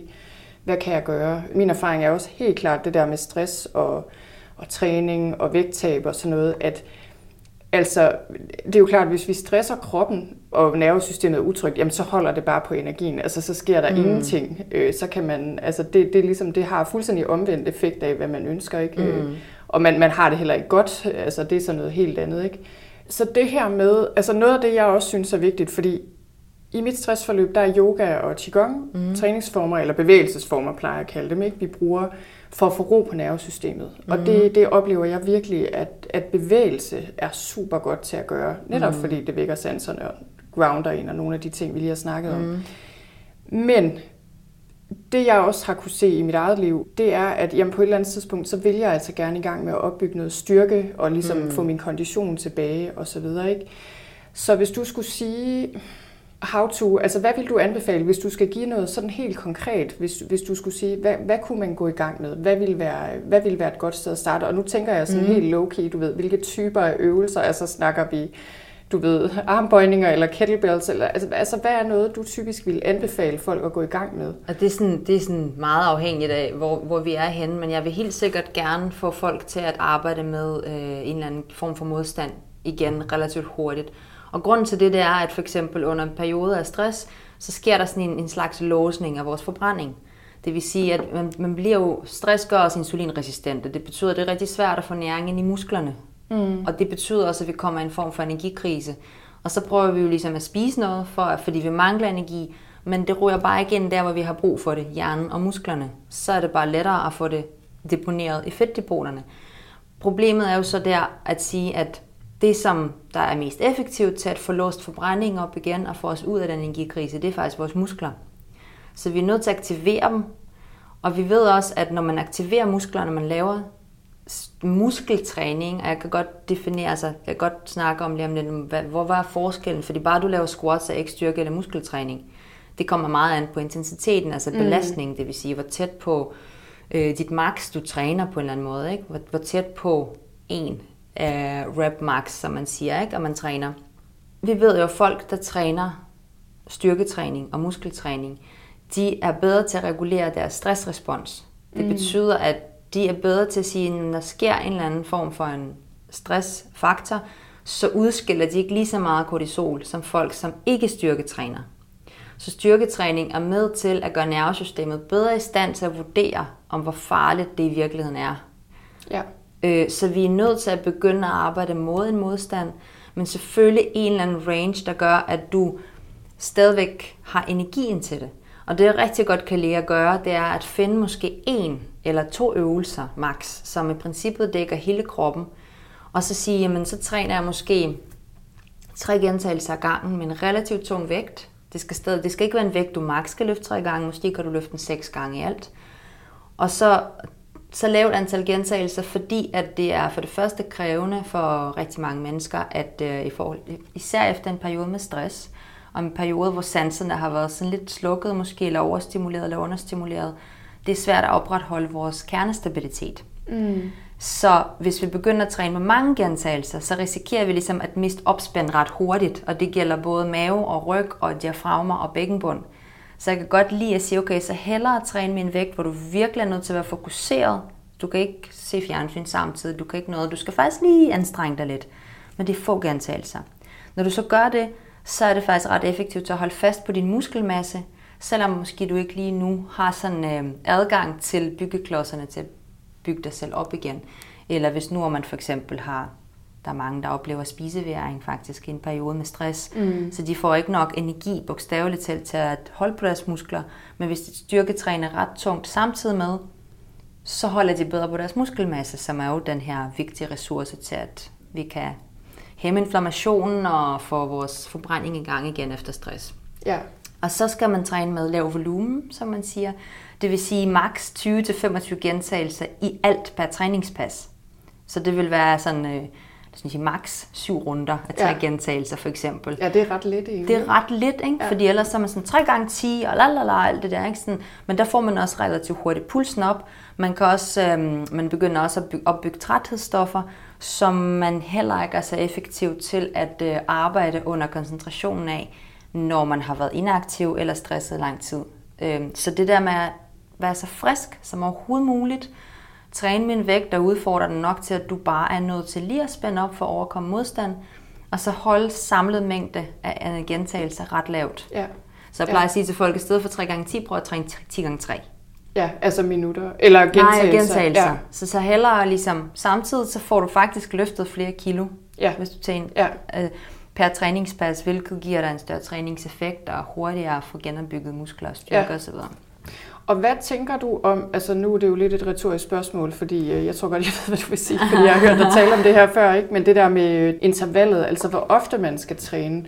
hvad kan jeg gøre? Min erfaring er også helt klart det der med stress og, og træning og vægttab og sådan noget, at Altså, det er jo klart, at hvis vi stresser kroppen, og nervesystemet er utrygt, jamen så holder det bare på energien. Altså, så sker der mm. ingenting. Øh, så kan man, altså det, det, ligesom, det har fuldstændig omvendt effekt af, hvad man ønsker, ikke? Mm. Øh, og man, man har det heller ikke godt. Altså, det er sådan noget helt andet, ikke? Så det her med, altså noget af det, jeg også synes er vigtigt, fordi i mit stressforløb, der er yoga og qigong, mm. træningsformer, eller bevægelsesformer, plejer jeg at kalde dem, ikke? Vi bruger for at få ro på nervesystemet. Mm. Og det, mhm. det oplever jeg virkelig, at, at bevægelse er super godt til at gøre. Netop mm. fordi det vækker sanserne grounder ind og nogle af de ting, vi lige har snakket mm. om. Men det jeg også har kunne se i mit eget liv, det er, at jamen, på et eller andet tidspunkt, så vil jeg altså gerne i gang med at opbygge noget styrke, og ligesom mm. få min kondition tilbage, og så videre, ikke? Så hvis du skulle sige, how to, altså hvad vil du anbefale, hvis du skal give noget sådan helt konkret, hvis, hvis du skulle sige, hvad, hvad kunne man gå i gang med? Hvad vil, være, hvad vil være et godt sted at starte? Og nu tænker jeg sådan mm. helt low-key, du ved, hvilke typer af øvelser, altså snakker vi, du ved, armbøjninger eller kettlebells, eller, altså, altså hvad er noget, du typisk vil anbefale folk at gå i gang med? Og det er sådan, det er sådan meget afhængigt af, hvor, hvor vi er henne, men jeg vil helt sikkert gerne få folk til at arbejde med øh, en eller anden form for modstand igen relativt hurtigt. Og grunden til det, det er, at for eksempel under en periode af stress, så sker der sådan en, en slags låsning af vores forbrænding. Det vil sige, at man, man bliver jo, stress gør os insulinresistente. Det betyder, at det er rigtig svært at få næring ind i musklerne. Mm. Og det betyder også, at vi kommer i en form for energikrise. Og så prøver vi jo ligesom at spise noget, for, fordi vi mangler energi, men det ryger bare ikke ind der, hvor vi har brug for det, hjernen og musklerne. Så er det bare lettere at få det deponeret i fedtdepoterne. Problemet er jo så der at sige, at det, som der er mest effektivt til at få låst forbrændingen op igen og få os ud af den energikrise, det er faktisk vores muskler. Så vi er nødt til at aktivere dem, og vi ved også, at når man aktiverer musklerne, når man laver muskeltræning, og jeg kan godt definere, altså jeg kan godt snakke om lige om lidt, hvad, hvor var forskellen, fordi bare du laver squats er ikke styrke eller muskeltræning. Det kommer meget an på intensiteten, altså mm. belastningen, det vil sige, hvor tæt på øh, dit max du træner på en eller anden måde, ikke? Hvor, hvor tæt på en øh, rep max, som man siger, ikke? og man træner. Vi ved jo, at folk, der træner styrketræning og muskeltræning, de er bedre til at regulere deres stressrespons. Det mm. betyder, at de er bedre til at sige, at når der sker en eller anden form for en stressfaktor, så udskiller de ikke lige så meget kortisol som folk, som ikke styrketræner. Så styrketræning er med til at gøre nervesystemet bedre i stand til at vurdere, om hvor farligt det i virkeligheden er. Ja. Øh, så vi er nødt til at begynde at arbejde mod en modstand, men selvfølgelig en eller anden range, der gør, at du stadigvæk har energien til det. Og det, jeg rigtig godt kan lide at gøre, det er at finde måske en eller to øvelser max, som i princippet dækker hele kroppen. Og så sige, jamen så træner jeg måske tre gentagelser ad gangen med en relativt tung vægt. Det skal, stadig, det skal ikke være en vægt, du max skal løfte tre gange. Måske kan du løfte den seks gange i alt. Og så, så lavt et antal gentagelser, fordi at det er for det første krævende for rigtig mange mennesker, at øh, i forhold, især efter en periode med stress, og en periode, hvor sanserne har været sådan lidt slukket måske, eller overstimuleret eller understimuleret, det er svært at opretholde vores kernestabilitet. Mm. Så hvis vi begynder at træne med mange gentagelser, så risikerer vi ligesom at miste opspænd ret hurtigt, og det gælder både mave og ryg og diafragma og bækkenbund. Så jeg kan godt lide at sige, okay, så hellere træne med en vægt, hvor du virkelig er nødt til at være fokuseret. Du kan ikke se fjernsyn samtidig, du kan ikke noget. Du skal faktisk lige anstrenge dig lidt. Men det er få gentagelser. Når du så gør det, så er det faktisk ret effektivt til at holde fast på din muskelmasse, selvom måske du ikke lige nu har sådan øh, adgang til byggeklodserne til at bygge dig selv op igen. Eller hvis nu man for eksempel har, der er mange, der oplever spiseværing faktisk i en periode med stress, mm. så de får ikke nok energi bogstaveligt til, til at holde på deres muskler, men hvis de styrketræner ret tungt samtidig med, så holder de bedre på deres muskelmasse, som er jo den her vigtige ressource til, at vi kan hæmme inflammationen og få vores forbrænding i gang igen efter stress. Ja. Og så skal man træne med lav volumen, som man siger. Det vil sige maks 20-25 gentagelser i alt per træningspas. Så det vil være sådan, øh, sige, maks syv runder af tre ja. gentagelser for eksempel. Ja, det er ret lidt egentlig. Det er ret lidt, ikke? Ja. fordi ellers så er man sådan 3 gange 10 og la la la, alt det der. Ikke? Sådan, men der får man også relativt hurtigt pulsen op. Man kan også, øh, man begynder også at bygge, opbygge træthedsstoffer, som man heller ikke er så effektiv til at øh, arbejde under koncentrationen af, når man har været inaktiv eller stresset lang tid. Øh, så det der med at være så frisk som overhovedet muligt, træne en vægt, der udfordrer den nok til, at du bare er nødt til lige at spænde op for at overkomme modstand, og så holde samlet mængde af gentagelser ret lavt. Ja. Så jeg plejer ja. at sige til folk, at i stedet for 3 gange 10 prøv at træne 10 gange 3 Ja, altså minutter. Eller gentagelser. Nej, gentagelser. Ja. Så så hellere ligesom, samtidig så får du faktisk løftet flere kilo, ja. hvis du tager en, ja. øh, per træningspas, hvilket giver dig en større træningseffekt og hurtigere få genopbygget muskler og styrke ja. osv. Og hvad tænker du om, altså nu er det jo lidt et retorisk spørgsmål, fordi øh, jeg tror godt, jeg ved, hvad du vil sige, fordi jeg har hørt dig tale om det her før, ikke? men det der med intervallet, altså hvor ofte man skal træne.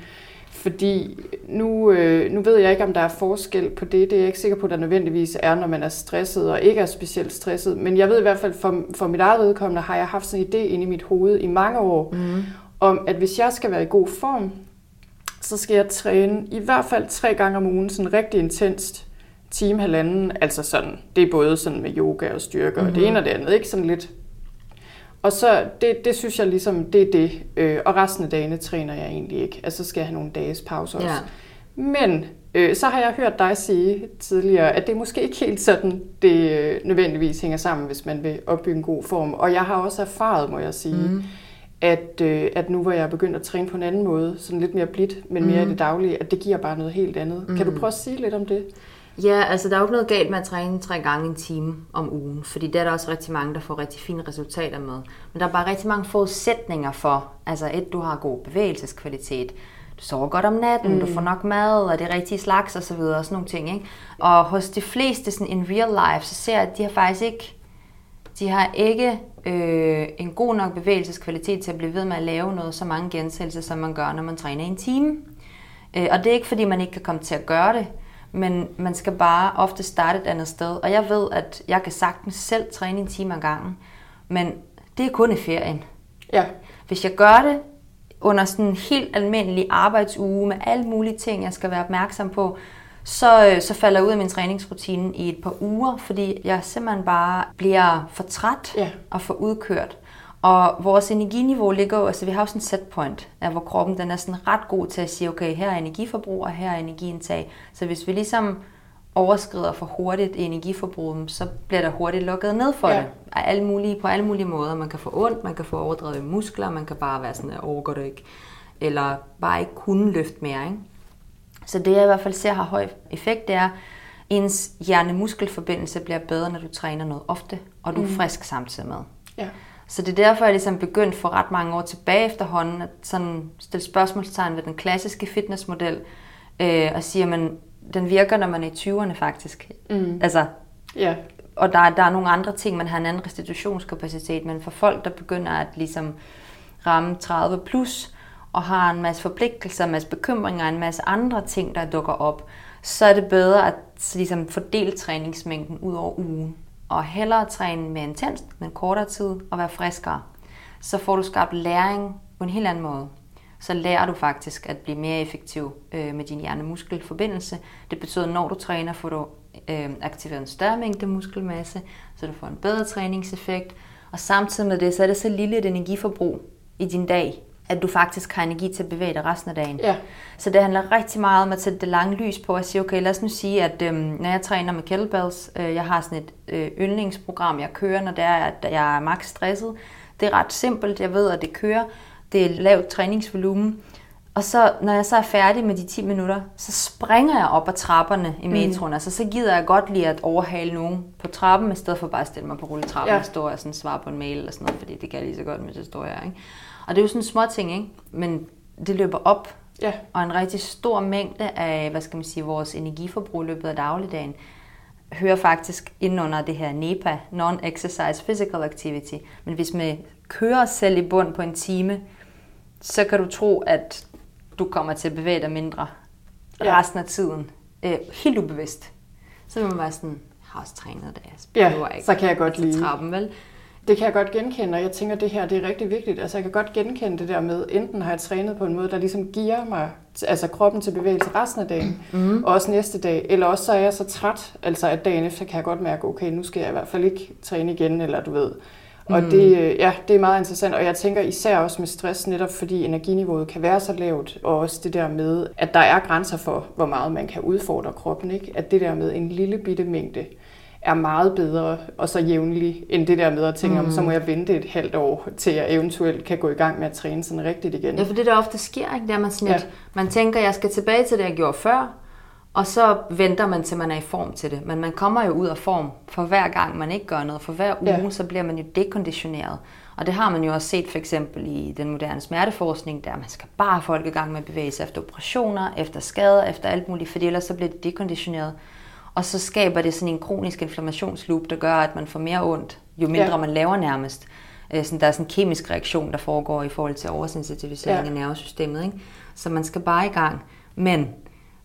Fordi nu, øh, nu ved jeg ikke, om der er forskel på det. Det er jeg ikke sikker på, at der nødvendigvis er, når man er stresset og ikke er specielt stresset. Men jeg ved i hvert fald, for, for mit eget vedkommende har jeg haft sådan en idé inde i mit hoved i mange år, mm. Om at hvis jeg skal være i god form, så skal jeg træne i hvert fald tre gange om ugen, sådan rigtig intenst, time halvanden. Altså sådan, det er både sådan med yoga og styrke mm-hmm. og det mhm. ene og det andet, ikke? Sådan lidt og så, det, det synes jeg ligesom, det er det. Øh, og resten af dagene træner jeg egentlig ikke. Altså, så skal jeg have nogle dages pause også. Ja. Men øh, så har jeg hørt dig sige tidligere, at det er måske ikke helt sådan, det øh, nødvendigvis hænger sammen, hvis man vil opbygge en god form. Og jeg har også erfaret, må jeg sige, mm. At, øh, at nu hvor jeg er begyndt at træne på en anden måde, sådan lidt mere blidt, men mere mm. i det daglige, at det giver bare noget helt andet. Mm. Kan du prøve at sige lidt om det? Ja, altså der er jo ikke noget galt med at træne tre gange en time om ugen, fordi der er der også rigtig mange, der får rigtig fine resultater med. Men der er bare rigtig mange forudsætninger for, altså et, du har god bevægelseskvalitet, du sover godt om natten, mm. du får nok mad, og det rigtige slags og så videre, og sådan nogle ting. Ikke? Og hos de fleste sådan in real life, så ser jeg, at de har faktisk ikke, de har ikke øh, en god nok bevægelseskvalitet til at blive ved med at lave noget så mange gentagelser, som man gør, når man træner i en time. Øh, og det er ikke, fordi man ikke kan komme til at gøre det, men man skal bare ofte starte et andet sted. Og jeg ved, at jeg kan sagtens selv træne en time ad gangen, men det er kun i ferien. Ja. Hvis jeg gør det under sådan en helt almindelig arbejdsuge med alle mulige ting, jeg skal være opmærksom på, så, øh, så falder jeg ud af min træningsrutine i et par uger, fordi jeg simpelthen bare bliver for træt ja. og for udkørt. Og vores energiniveau ligger jo, altså vi har jo sådan en set point, af hvor kroppen den er sådan ret god til at sige, okay, her er energiforbrug, og her er energiindtag. Så hvis vi ligesom overskrider for hurtigt energiforbruget, så bliver der hurtigt lukket ned for ja. det. Alle mulige, på alle mulige måder. Man kan få ondt, man kan få overdrevet muskler, man kan bare være sådan, at overgår det ikke. Eller bare ikke kunne løfte mere. Ikke? Så det jeg i hvert fald ser har høj effekt, det er, ens hjerne-muskelforbindelse bliver bedre, når du træner noget ofte, og du er mm. frisk samtidig med. Ja. Så det er derfor, jeg ligesom begyndt for ret mange år tilbage efterhånden at sådan stille spørgsmålstegn ved den klassiske fitnessmodel, øh, og sige, at den virker, når man er i 20'erne faktisk. Mm. Altså, ja. Og der, der er nogle andre ting, man har en anden restitutionskapacitet, men for folk, der begynder at ligesom ramme 30 plus, og har en masse forpligtelser, en masse bekymringer, en masse andre ting, der dukker op, så er det bedre at ligesom, fordele træningsmængden ud over ugen og hellere træne mere intenst, men kortere tid og være friskere. Så får du skabt læring på en helt anden måde. Så lærer du faktisk at blive mere effektiv øh, med din hjerne-muskel-forbindelse. Det betyder, at når du træner, får du øh, aktiveret en større mængde muskelmasse, så du får en bedre træningseffekt. Og samtidig med det, så er det så lille et energiforbrug i din dag, at du faktisk har energi til at bevæge dig resten af dagen. Ja. Så det handler rigtig meget om at sætte det lange lys på og sige, okay, lad os nu sige, at øhm, når jeg træner med kettlebells, øh, jeg har sådan et øh, yndlingsprogram, jeg kører, når det er, at jeg er max stresset. Det er ret simpelt, jeg ved, at det kører. Det er lavt træningsvolumen. Og så, når jeg så er færdig med de 10 minutter, så springer jeg op ad trapperne i metroen. Mm. Altså, så gider jeg godt lige at overhale nogen på trappen, i stedet for bare at stille mig på rulletrappen ja. og stå og sådan svare på en mail eller sådan noget, fordi det kan jeg lige så godt, men så står jeg, ikke? Og det er jo sådan små ting, ikke? Men det løber op. Ja. Og en rigtig stor mængde af, hvad skal man sige, vores energiforbrug i løbet af dagligdagen, hører faktisk ind under det her NEPA, Non-Exercise Physical Activity. Men hvis man kører os selv i bund på en time, så kan du tro, at du kommer til at bevæge dig mindre ja. resten af tiden. Øh, helt ubevidst. Så vil man være sådan, har også trænet det, jeg ja, ikke så kan jeg godt lide. Trappen, vel? Det kan jeg godt genkende, og jeg tænker, at det her det er rigtig vigtigt. Altså, jeg kan godt genkende det der med, enten har jeg trænet på en måde, der ligesom giver mig altså kroppen til bevægelse resten af dagen, mm. og også næste dag, eller også så er jeg så træt, altså at dagen efter kan jeg godt mærke, okay, nu skal jeg i hvert fald ikke træne igen, eller du ved. Og mm. det, øh, ja, det er meget interessant, og jeg tænker især også med stress, netop fordi energiniveauet kan være så lavt, og også det der med, at der er grænser for, hvor meget man kan udfordre kroppen, ikke? At det der med en lille bitte mængde, er meget bedre og så jævnlig, end det der med at tænke, mm. om så må jeg vente et halvt år, til jeg eventuelt kan gå i gang med at træne sådan rigtigt igen. Ja, for det der ofte sker, ikke? det er man sådan ja. man tænker, jeg skal tilbage til det, jeg gjorde før, og så venter man til, man er i form til det. Men man kommer jo ud af form for hver gang, man ikke gør noget. For hver uge, ja. så bliver man jo dekonditioneret. Og det har man jo også set for eksempel i den moderne smerteforskning, der man skal bare folk i gang med at bevæge sig efter operationer, efter skader, efter alt muligt, for ellers så bliver det dekonditioneret. Og så skaber det sådan en kronisk inflammationsloop, der gør, at man får mere ondt, jo mindre ja. man laver nærmest. Øh, sådan, der er sådan en kemisk reaktion, der foregår i forhold til oversensitivisering ja. af nervesystemet. Ikke? Så man skal bare i gang. Men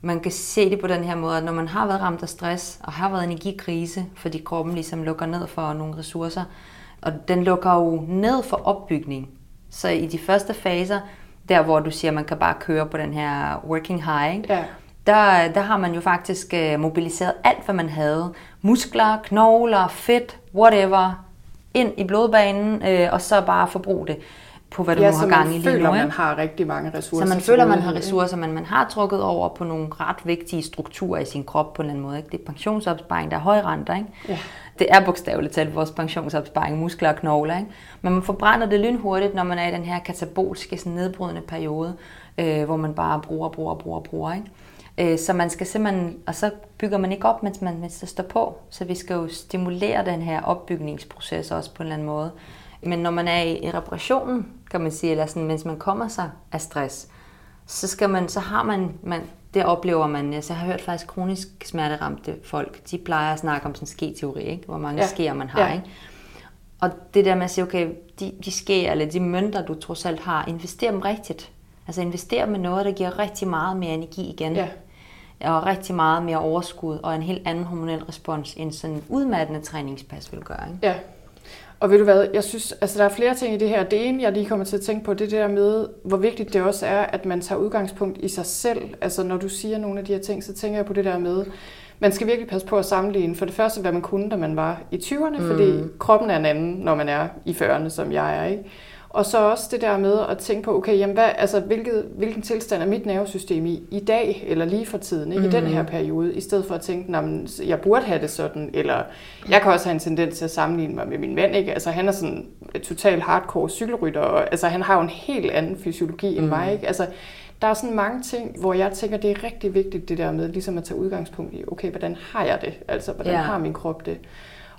man kan se det på den her måde, at når man har været ramt af stress, og har været energikrise, fordi kroppen ligesom lukker ned for nogle ressourcer, og den lukker jo ned for opbygning. Så i de første faser, der hvor du siger, at man kan bare køre på den her working high? Ja der, der har man jo faktisk øh, mobiliseret alt, hvad man havde. Muskler, knogler, fedt, whatever, ind i blodbanen, øh, og så bare forbruge det på, hvad du ja, nu har gang i lige føler, nu. man har rigtig mange ressourcer. Så man føler, man har ressourcer, men man har trukket over på nogle ret vigtige strukturer i sin krop på en eller anden måde. Ikke? Det er pensionsopsparing, der er højrenter. Ikke? Ja. Det er bogstaveligt talt vores pensionsopsparing, muskler og knogler. Ikke? Men man forbrænder det lynhurtigt, når man er i den her katabolske, sådan nedbrydende periode, øh, hvor man bare bruger, bruger, bruger, bruger. Ikke? Øh, så man skal simpelthen, og så bygger man ikke op, mens man mens det står på. Så vi skal jo stimulere den her opbygningsproces også på en eller anden måde. Men når man er i reparationen, kan man sige, eller sådan, mens man kommer sig af stress, så, skal man, så har man, man, det oplever man, altså jeg har hørt faktisk kronisk smerteramte folk, de plejer at snakke om sådan ske-teori, ikke? hvor mange ja. skeer man har. Ja. Ikke? Og det der med at sige, okay, de, de skeer, eller de mønter, du trods alt har, invester dem rigtigt. Altså invester med noget, der giver rigtig meget mere energi igen. Ja. Og rigtig meget mere overskud, og en helt anden hormonel respons, end sådan en udmattende træningspas vil gøre. Ikke? Ja. Og ved du hvad, jeg synes, altså der er flere ting i det her. Det ene, jeg lige kommer til at tænke på, det der med, hvor vigtigt det også er, at man tager udgangspunkt i sig selv. Altså når du siger nogle af de her ting, så tænker jeg på det der med, man skal virkelig passe på at sammenligne for det første, hvad man kunne, da man var i 20'erne, mm. fordi kroppen er en anden, når man er i 40'erne, som jeg er. Ikke? Og så også det der med at tænke på, okay, jamen hvad, altså, hvilket, hvilken tilstand er mit nervesystem i i dag, eller lige for tiden, ikke? i den her mm. periode, i stedet for at tænke, at jeg burde have det sådan, eller jeg kan også have en tendens til at sammenligne mig med min mand. Ikke? Altså, han er sådan total hardcore cykelrytter, og altså, han har jo en helt anden fysiologi end mm. mig. Ikke? Altså, der er sådan mange ting, hvor jeg tænker, det er rigtig vigtigt det der med, ligesom at tage udgangspunkt i, okay, hvordan har jeg det? Altså, hvordan ja. har min krop det?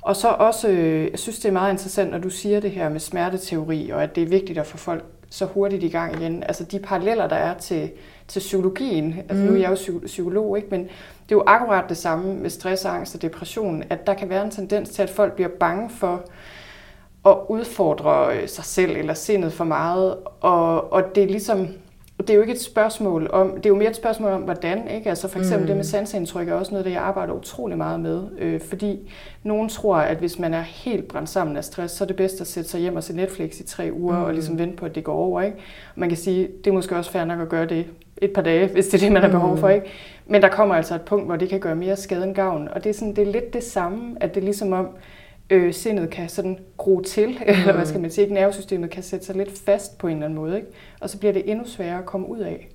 Og så også, øh, jeg synes, det er meget interessant, når du siger det her med smerteteori, og at det er vigtigt at få folk så hurtigt i gang igen. Altså de paralleller, der er til, til psykologien, altså mm. nu er jeg jo psykolog, ikke? men det er jo akkurat det samme med stress, angst og depression, at der kan være en tendens til, at folk bliver bange for at udfordre øh, sig selv eller sindet for meget, og, og det er ligesom, det er jo ikke et spørgsmål om, det er jo mere et spørgsmål om, hvordan, ikke? Altså for eksempel mm. det med sansindtryk er også noget, der jeg arbejder utrolig meget med, øh, fordi nogen tror, at hvis man er helt brændt sammen af stress, så er det bedst at sætte sig hjem og se Netflix i tre uger, mm. og ligesom vente på, at det går over, ikke? Man kan sige, det er måske også fair nok at gøre det et par dage, hvis det er det, man har behov for, mm. ikke? Men der kommer altså et punkt, hvor det kan gøre mere skade end gavn, og det er, sådan, det er lidt det samme, at det er ligesom om, øh, sindet kan sådan gro til, mm. eller hvad skal man sige, nervesystemet kan sætte sig lidt fast på en eller anden måde, ikke? og så bliver det endnu sværere at komme ud af.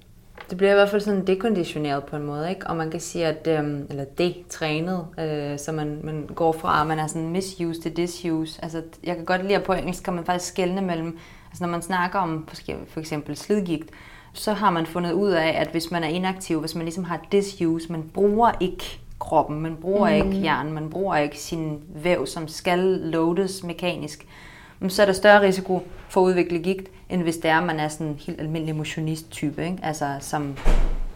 Det bliver i hvert fald sådan dekonditioneret på en måde, ikke? og man kan sige, at, øhm, eller det trænet, øh, så man, man går fra, at man er sådan misuse til disuse. Altså, jeg kan godt lide, at på engelsk kan man faktisk skelne mellem, altså når man snakker om for eksempel slidgigt, så har man fundet ud af, at hvis man er inaktiv, hvis man ligesom har disuse, man bruger ikke kroppen, man bruger mm. ikke hjernen, man bruger ikke sin væv, som skal loades mekanisk, så er der større risiko for at udvikle gigt, end hvis det er, man er sådan en helt almindelig motionist-type, ikke? Altså, som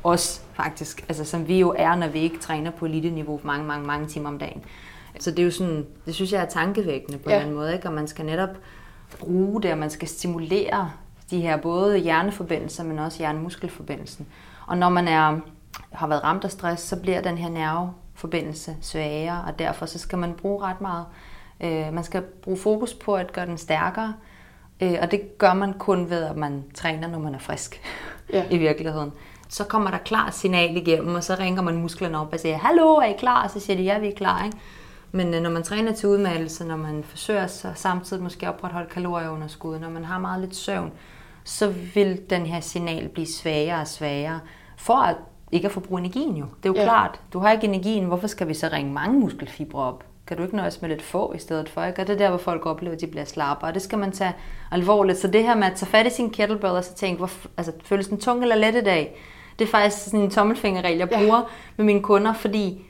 os faktisk, altså som vi jo er, når vi ikke træner på elite-niveau mange, mange, mange timer om dagen. Så det er jo sådan, det synes jeg er tankevækkende på ja. en anden måde, ikke? Og man skal netop bruge det, og man skal stimulere de her både hjerneforbindelser, men også hjernemuskelforbindelsen. Og når man er har været ramt af stress, så bliver den her nerveforbindelse svagere, og derfor så skal man bruge ret meget. Øh, man skal bruge fokus på at gøre den stærkere, øh, og det gør man kun ved, at man træner, når man er frisk ja. i virkeligheden. Så kommer der klart signal igennem, og så ringer man musklerne op og siger, hallo, er I klar? Og så siger de, ja, vi er klar. Ikke? Men øh, når man træner til udmattelse, når man forsøger sig samtidig måske opretholde kalorieunderskud, når man har meget lidt søvn, så vil den her signal blive svagere og svagere, for at ikke at forbruge energien jo. Det er jo ja. klart. Du har ikke energien, hvorfor skal vi så ringe mange muskelfibre op? Kan du ikke nøjes med lidt få i stedet for? Ikke? Og det er der, hvor folk oplever, at de bliver slappere. Og det skal man tage alvorligt. Så det her med at tage fat i sin kettlebell og så tænke, hvor, altså, føles den tung eller let i dag? Det er faktisk sådan en tommelfingerregel, jeg bruger ja. med mine kunder, fordi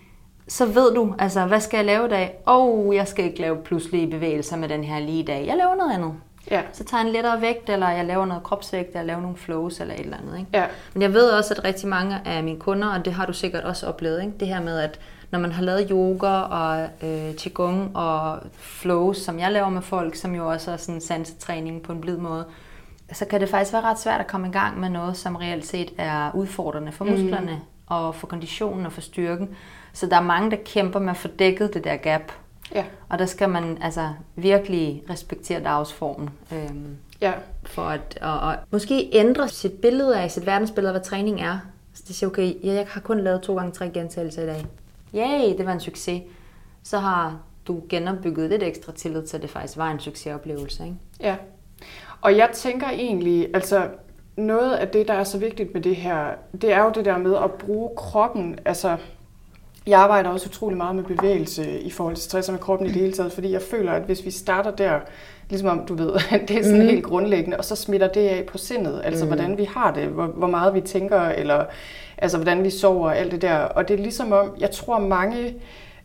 så ved du, altså, hvad skal jeg lave i dag? Åh, oh, jeg skal ikke lave pludselige bevægelser med den her lige i dag. Jeg laver noget andet. Ja. Så tager jeg en lettere vægt, eller jeg laver noget kropsvægt, eller jeg laver nogle flows, eller et eller andet. Ikke? Ja. Men jeg ved også, at rigtig mange af mine kunder, og det har du sikkert også oplevet, ikke? det her med, at når man har lavet yoga og øh, qigong og flows, som jeg laver med folk, som jo også er sådan sansetræning på en blid måde, så kan det faktisk være ret svært at komme i gang med noget, som reelt set er udfordrende for mhm. musklerne, mm. og for konditionen og for styrken. Så der er mange, der kæmper med at få dækket det der gap. Ja. Og der skal man altså virkelig respektere dagsformen. Øhm, ja. For at og, og måske ændre sit billede af, sit verdensbillede af, hvad træning er. Så det siger, okay, ja, jeg har kun lavet to gange tre gentagelser i dag. Yay, det var en succes. Så har du genopbygget lidt ekstra tillid til, at det faktisk var en succesoplevelse. Ikke? Ja. Og jeg tænker egentlig, altså noget af det, der er så vigtigt med det her, det er jo det der med at bruge kroppen, altså jeg arbejder også utrolig meget med bevægelse i forhold til stress og med kroppen i det hele taget, fordi jeg føler, at hvis vi starter der, ligesom om du ved, det er sådan mm. helt grundlæggende, og så smitter det af på sindet, altså mm. hvordan vi har det, hvor, hvor meget vi tænker, eller altså hvordan vi sover og alt det der. Og det er ligesom om, jeg tror mange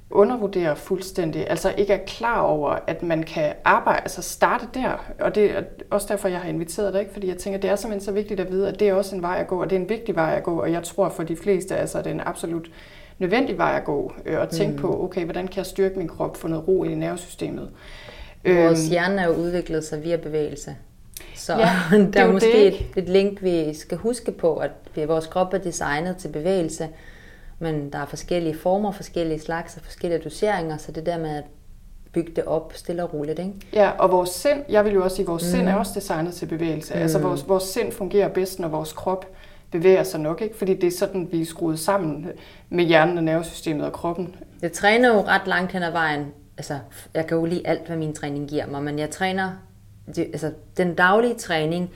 undervurderer fuldstændig, altså ikke er klar over, at man kan arbejde, altså starte der, og det er også derfor, jeg har inviteret dig, ikke? fordi jeg tænker, det er simpelthen så vigtigt at vide, at det er også en vej at gå, og det er en vigtig vej at gå, og jeg tror for de fleste, altså det er en absolut nødvendig vej at gå, øh, og tænke mm. på, okay, hvordan kan jeg styrke min krop, få noget ro i nervesystemet. Vores øhm, hjerne er jo udviklet sig via bevægelse. Så ja, der er, er måske det. Et, et link, vi skal huske på, at vores krop er designet til bevægelse, men der er forskellige former, forskellige slags og forskellige doseringer, så det der med at bygge det op stille og roligt. Ikke? Ja, og vores sind, jeg vil jo også sige, at vores mm. sind er også designet til bevægelse. Mm. Altså vores, vores sind fungerer bedst, når vores krop bevæger sig nok, ikke? fordi det er sådan, vi er skruet sammen med hjernen og nervesystemet og kroppen. Jeg træner jo ret langt hen ad vejen. Altså, jeg kan jo lide alt, hvad min træning giver mig, men jeg træner, det, altså, den daglige træning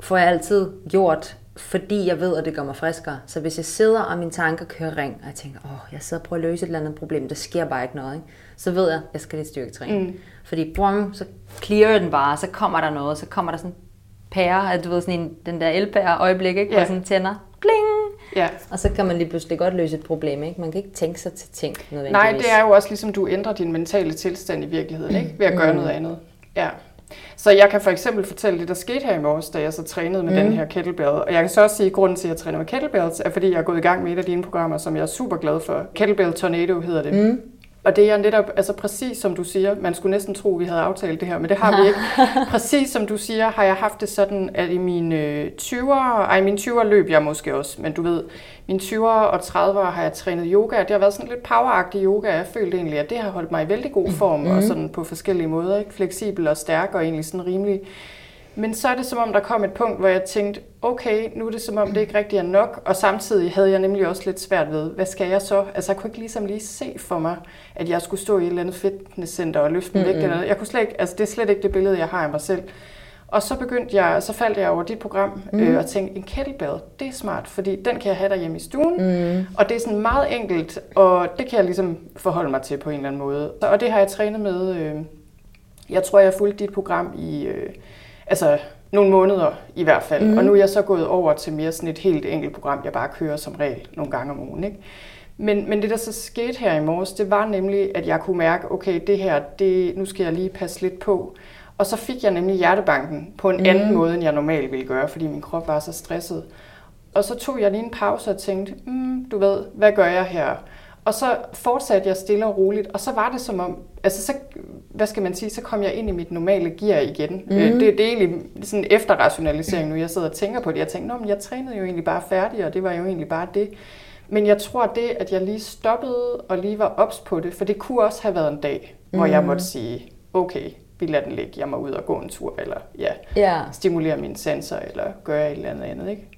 får jeg altid gjort fordi jeg ved, at det gør mig friskere. Så hvis jeg sidder, og mine tanker kører ring, og jeg tænker, åh, jeg sidder og prøver at løse et eller andet problem, der sker bare ikke noget, ikke? så ved jeg, at jeg skal lidt styrketræne. Mm. Fordi brum, så clearer den bare, så kommer der noget, så kommer der sådan pære, at du ved, sådan en, den der elpære øjeblik, ikke? Yeah. hvor sådan tænder, bling, Ja. Og så kan man lige pludselig godt løse et problem. Ikke? Man kan ikke tænke sig til ting nødvendigvis. Nej, det er jo også ligesom, du ændrer din mentale tilstand i virkeligheden, ikke? ved at gøre mm. noget andet. Ja. Så jeg kan for eksempel fortælle det, der skete her i morges, da jeg så trænede med mm. den her kettlebell. Og jeg kan så også sige, at grunden til, at jeg træner med kettlebells, er fordi jeg er gået i gang med et af dine programmer, som jeg er super glad for. Kettlebell Tornado hedder det. Mm. Og det er netop, altså præcis som du siger, man skulle næsten tro, at vi havde aftalt det her, men det har vi ikke. præcis som du siger, har jeg haft det sådan, at i mine 20'ere, ej, mine 20'ere løb jeg måske også, men du ved, mine 20'ere og 30'ere har jeg trænet yoga, det har været sådan lidt poweragtig yoga, jeg følte egentlig, at det har holdt mig i vældig god form, mm. og sådan på forskellige måder, ikke? fleksibel og stærk, og egentlig sådan rimelig men så er det som om, der kom et punkt, hvor jeg tænkte, okay, nu er det som om, det ikke rigtig er nok. Og samtidig havde jeg nemlig også lidt svært ved, hvad skal jeg så? Altså jeg kunne ikke ligesom lige se for mig, at jeg skulle stå i et eller andet fitnesscenter og løfte mm-hmm. vægt. Eller Jeg kunne slet ikke, altså det er slet ikke det billede, jeg har af mig selv. Og så begyndte jeg, så faldt jeg over dit program mm. øh, og tænkte, en kettlebell, det er smart, fordi den kan jeg have derhjemme i stuen, mm. og det er sådan meget enkelt, og det kan jeg ligesom forholde mig til på en eller anden måde. Og det har jeg trænet med, øh, jeg tror, jeg har fulgt dit program i, øh, altså nogle måneder i hvert fald. Mm. Og nu er jeg så gået over til mere sådan et helt enkelt program, jeg bare kører som regel nogle gange om ugen. Ikke? Men, men det, der så skete her i morges, det var nemlig, at jeg kunne mærke, okay, det her, det, nu skal jeg lige passe lidt på. Og så fik jeg nemlig hjertebanken på en mm. anden måde, end jeg normalt ville gøre, fordi min krop var så stresset. Og så tog jeg lige en pause og tænkte, mm, du ved, hvad gør jeg her? Og så fortsatte jeg stille og roligt, og så var det som om, altså så, hvad skal man sige, så kom jeg ind i mit normale gear igen. Mm. Det, det er egentlig sådan en efterrationalisering nu, jeg sidder og tænker på det. Jeg tænkte, men jeg trænede jo egentlig bare færdig, og det var jo egentlig bare det. Men jeg tror det, at jeg lige stoppede og lige var ops på det, for det kunne også have været en dag, mm. hvor jeg mhm. måtte sige, okay, vi lader den ligge, jeg må ud og gå en tur, eller ja, yeah. stimulere mine sensorer, eller gøre et eller andet andet, ikke?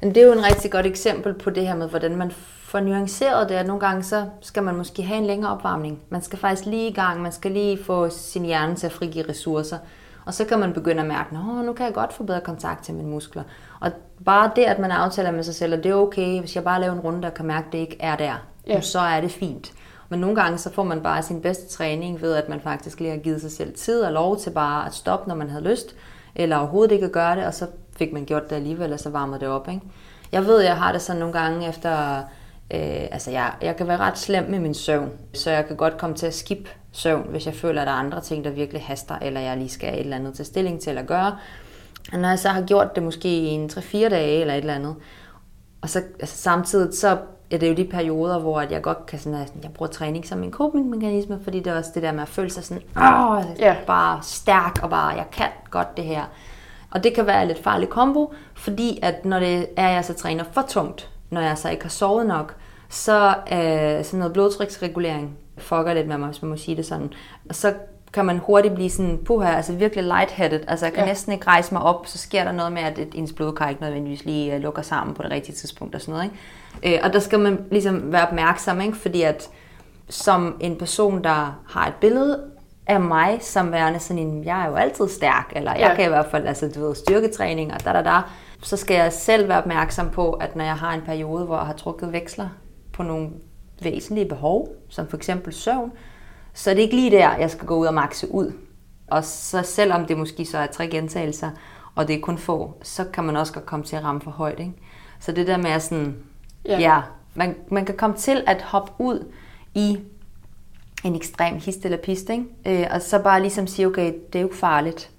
Men det er jo en rigtig godt eksempel på det her med, hvordan man får nuanceret det, at nogle gange så skal man måske have en længere opvarmning. Man skal faktisk lige i gang, man skal lige få sin hjerne til at frigive ressourcer. Og så kan man begynde at mærke, at nu kan jeg godt få bedre kontakt til mine muskler. Og bare det, at man aftaler med sig selv, at det er okay, hvis jeg bare laver en runde, og kan mærke, at det ikke er der, ja. så er det fint. Men nogle gange så får man bare sin bedste træning ved, at man faktisk lige har givet sig selv tid og lov til bare at stoppe, når man havde lyst, eller overhovedet ikke at gøre det, og så fik man gjort det alligevel, og så varmede det op. Ikke? Jeg ved, jeg har det sådan nogle gange efter Øh, altså jeg, jeg kan være ret slem med min søvn, så jeg kan godt komme til at skip søvn, hvis jeg føler, at der er andre ting, der virkelig haster, eller jeg lige skal et eller andet til stilling til at gøre. Og når jeg så har gjort det måske i en 3-4 dage eller et eller andet, og så altså samtidig så er det jo de perioder, hvor jeg godt kan sådan, at jeg bruger træning som en copingmekanisme, fordi det er også det der med at føle sig sådan, åh, yeah. bare stærk og bare, jeg kan godt det her. Og det kan være et lidt farlig kombo, fordi at når det er, jeg så træner for tungt, når jeg så ikke har sovet nok, så er sådan noget blodtryksregulering fucker lidt med mig, hvis man må sige det sådan. Og så kan man hurtigt blive sådan, puha, altså virkelig lightheaded. Altså jeg kan ja. næsten ikke rejse mig op, så sker der noget med, at ens blodkar ikke nødvendigvis lige øh, lukker sammen på det rigtige tidspunkt og sådan noget. Ikke? Øh, og der skal man ligesom være opmærksom, ikke? fordi at som en person, der har et billede af mig som værende sådan en, jeg er jo altid stærk, eller jeg ja. kan i hvert fald, altså du ved, styrketræning og da da da, så skal jeg selv være opmærksom på, at når jeg har en periode, hvor jeg har trukket veksler på nogle væsentlige behov, som for eksempel søvn, så er det ikke lige der, jeg skal gå ud og makse ud. Og så selvom det måske så er tre gentagelser, og det er kun få, så kan man også godt komme til at ramme for højt. Ikke? Så det der med at sådan, ja, ja man, man kan komme til at hoppe ud i en ekstrem hist eller pist, ikke? Øh, og så bare ligesom sige, okay, det er jo farligt.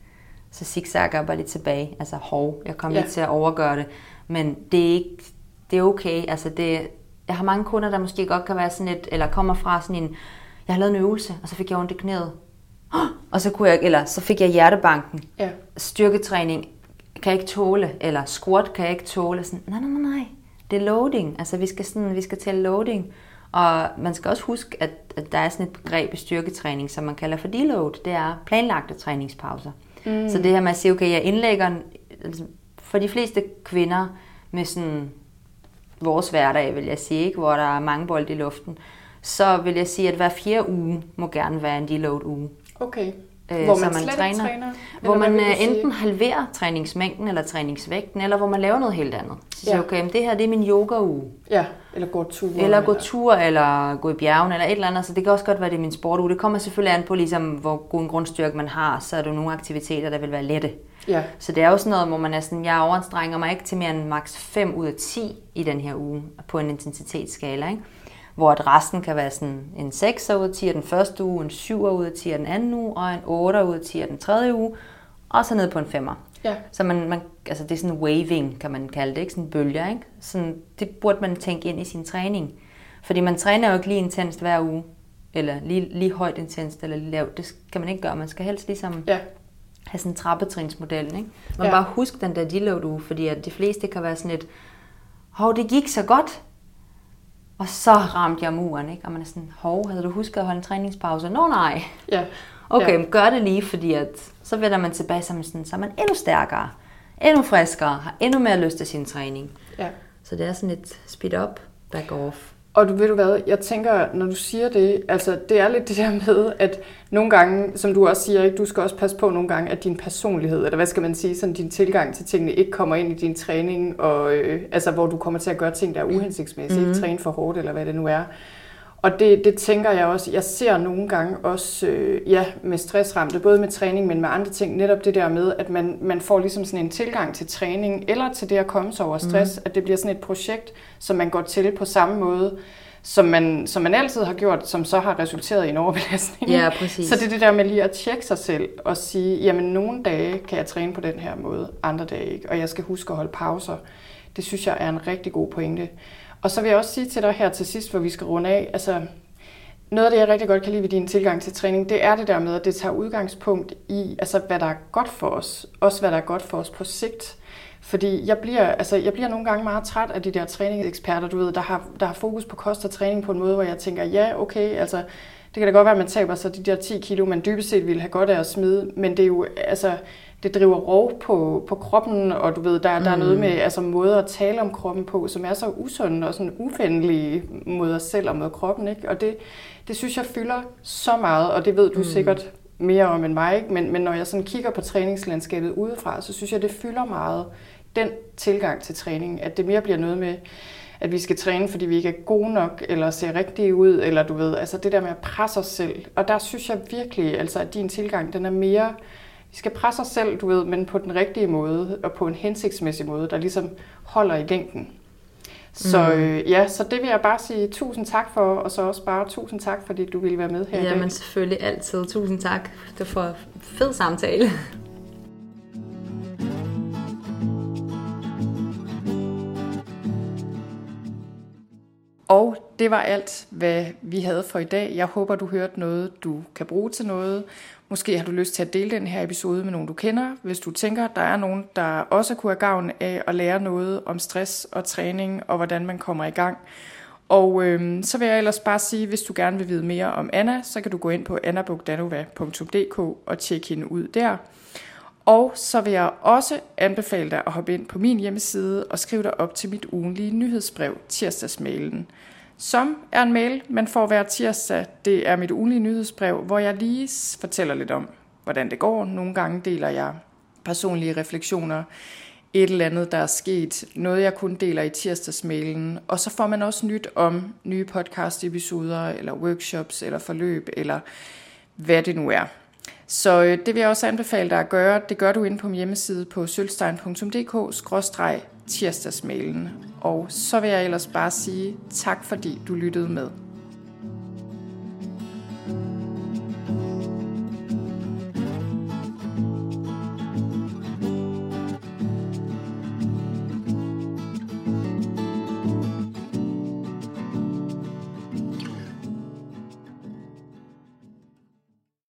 Så zigzagger jeg bare lidt tilbage. Altså, hov, jeg kommer ja. lidt til at overgøre det. Men det er ikke, det er okay. Altså, det, jeg har mange kunder, der måske godt kan være sådan et, eller kommer fra sådan en, jeg har lavet en øvelse, og så fik jeg ondt i knæet. Og så, kunne jeg, eller så fik jeg hjertebanken. Ja. Styrketræning kan jeg ikke tåle, eller squat kan jeg ikke tåle. Sådan, nej, nej, nej, nej. Det er loading. Altså, vi skal, sådan, vi skal til loading. Og man skal også huske, at, at der er sådan et begreb i styrketræning, som man kalder for deload. Det er planlagte træningspauser. Mm. Så det her med at sige, okay, jeg indlægger... Altså, for de fleste kvinder med sådan vores hverdag, vil jeg sige, ikke? hvor der er mange bolde i luften, så vil jeg sige, at hver fjerde uge må gerne være en deload uge. Okay. Øh, hvor man, man slet træner, træner? Hvor man øh, enten halverer træningsmængden eller træningsvægten, eller hvor man laver noget helt andet. Så ja. okay, det her det er min yoga-uge. Ja, eller gå tur. Eller gå tur, eller gå i bjergen, eller et eller andet. Så det kan også godt være, det er min sportuge. Det kommer selvfølgelig an på, ligesom, hvor god en grundstyrke man har. Så er der nogle aktiviteter, der vil være lette. Ja. Så det er jo sådan noget, hvor man er sådan, jeg overanstrenger mig ikke til mere end maks 5 ud af 10 i den her uge på en intensitetsskala. Ikke? Hvor at resten kan være sådan en 6 ud af 10 den første uge, en 7 ud af 10 den anden uge, og en 8 ud af 10 den tredje uge, og så ned på en 5'er. Ja. Så man, man, altså det er sådan waving, kan man kalde det, ikke? Sådan bølger, ikke? Sådan, det burde man tænke ind i sin træning. Fordi man træner jo ikke lige intenst hver uge, eller lige, lige højt intenst, eller lige lavt. Det kan man ikke gøre. Man skal helst ligesom ja. have sådan en trappetrinsmodel, ikke? Man ja. bare husk den der deload uge, fordi at de fleste kan være sådan et, hov, det gik så godt, og så ramte jeg muren, ikke? Og man er sådan, hov, havde du husket at holde en træningspause? Nå nej. Ja. Okay, ja. gør det lige, fordi at, så vender man tilbage, så er man, sådan, så er man endnu stærkere, endnu friskere, har endnu mere lyst til sin træning. Ja. Så det er sådan et speed up, back off. Og du ved du hvad, jeg tænker, når du siger det, altså det er lidt det der med, at nogle gange, som du også siger, ikke, du skal også passe på nogle gange, at din personlighed, eller hvad skal man sige, sådan din tilgang til tingene, ikke kommer ind i din træning, og, øh, altså hvor du kommer til at gøre ting, der er uhensigtsmæssige, mm. ikke træne for hårdt, eller hvad det nu er. Og det, det tænker jeg også, jeg ser nogle gange også, øh, ja, med stressramte, både med træning, men med andre ting, netop det der med, at man, man får ligesom sådan en tilgang til træning, eller til det at komme sig over stress, mm. at det bliver sådan et projekt, som man går til på samme måde, som man, som man altid har gjort, som så har resulteret i en overbelastning. Ja, præcis. Så det er det der med lige at tjekke sig selv og sige, jamen nogle dage kan jeg træne på den her måde, andre dage ikke, og jeg skal huske at holde pauser. Det synes jeg er en rigtig god pointe. Og så vil jeg også sige til dig her til sidst, hvor vi skal runde af, altså noget af det, jeg rigtig godt kan lide ved din tilgang til træning, det er det der med, at det tager udgangspunkt i, altså, hvad der er godt for os. Også hvad der er godt for os på sigt. Fordi jeg bliver, altså, jeg bliver nogle gange meget træt af de der træningseksperter, du ved, der har, der har fokus på kost og træning på en måde, hvor jeg tænker, ja, okay, altså, det kan da godt være, at man taber sig de der 10 kilo, man dybest set ville have godt af at smide, men det er jo, altså, det driver rov på, på kroppen, og du ved, der, der er noget mm. med altså, måder at tale om kroppen på, som er så usunde og sådan uvenlige os selv og mod kroppen. Ikke? Og det, det synes jeg fylder så meget, og det ved du mm. sikkert mere om end mig, ikke? Men, men når jeg sådan kigger på træningslandskabet udefra, så synes jeg, det fylder meget den tilgang til træning, at det mere bliver noget med, at vi skal træne, fordi vi ikke er gode nok, eller ser rigtige ud, eller du ved, altså det der med at presse os selv. Og der synes jeg virkelig, altså at din tilgang, den er mere, vi skal presse os selv, du ved, men på den rigtige måde, og på en hensigtsmæssig måde, der ligesom holder i længden. Så mm. øh, ja, så det vil jeg bare sige tusind tak for, og så også bare tusind tak, fordi du ville være med her ja, i dag. men selvfølgelig altid. Tusind tak. Det var fed samtale. Og det var alt, hvad vi havde for i dag. Jeg håber, du hørte noget, du kan bruge til noget. Måske har du lyst til at dele den her episode med nogen, du kender. Hvis du tænker, der er nogen, der også kunne have gavn af at lære noget om stress og træning og hvordan man kommer i gang. Og øhm, så vil jeg ellers bare sige, hvis du gerne vil vide mere om Anna, så kan du gå ind på annabogdanova.dk og tjekke hende ud der. Og så vil jeg også anbefale dig at hoppe ind på min hjemmeside og skrive dig op til mit ugenlige nyhedsbrev, tirsdagsmailen, som er en mail, man får hver tirsdag. Det er mit ugenlige nyhedsbrev, hvor jeg lige fortæller lidt om, hvordan det går. Nogle gange deler jeg personlige refleksioner, et eller andet, der er sket, noget jeg kun deler i tirsdagsmailen, og så får man også nyt om nye podcast-episoder, eller workshops, eller forløb, eller hvad det nu er. Så øh, det vil jeg også anbefale dig at gøre. Det gør du inde på min hjemmeside på tirsdagsmailen. Og så vil jeg ellers bare sige tak, fordi du lyttede med.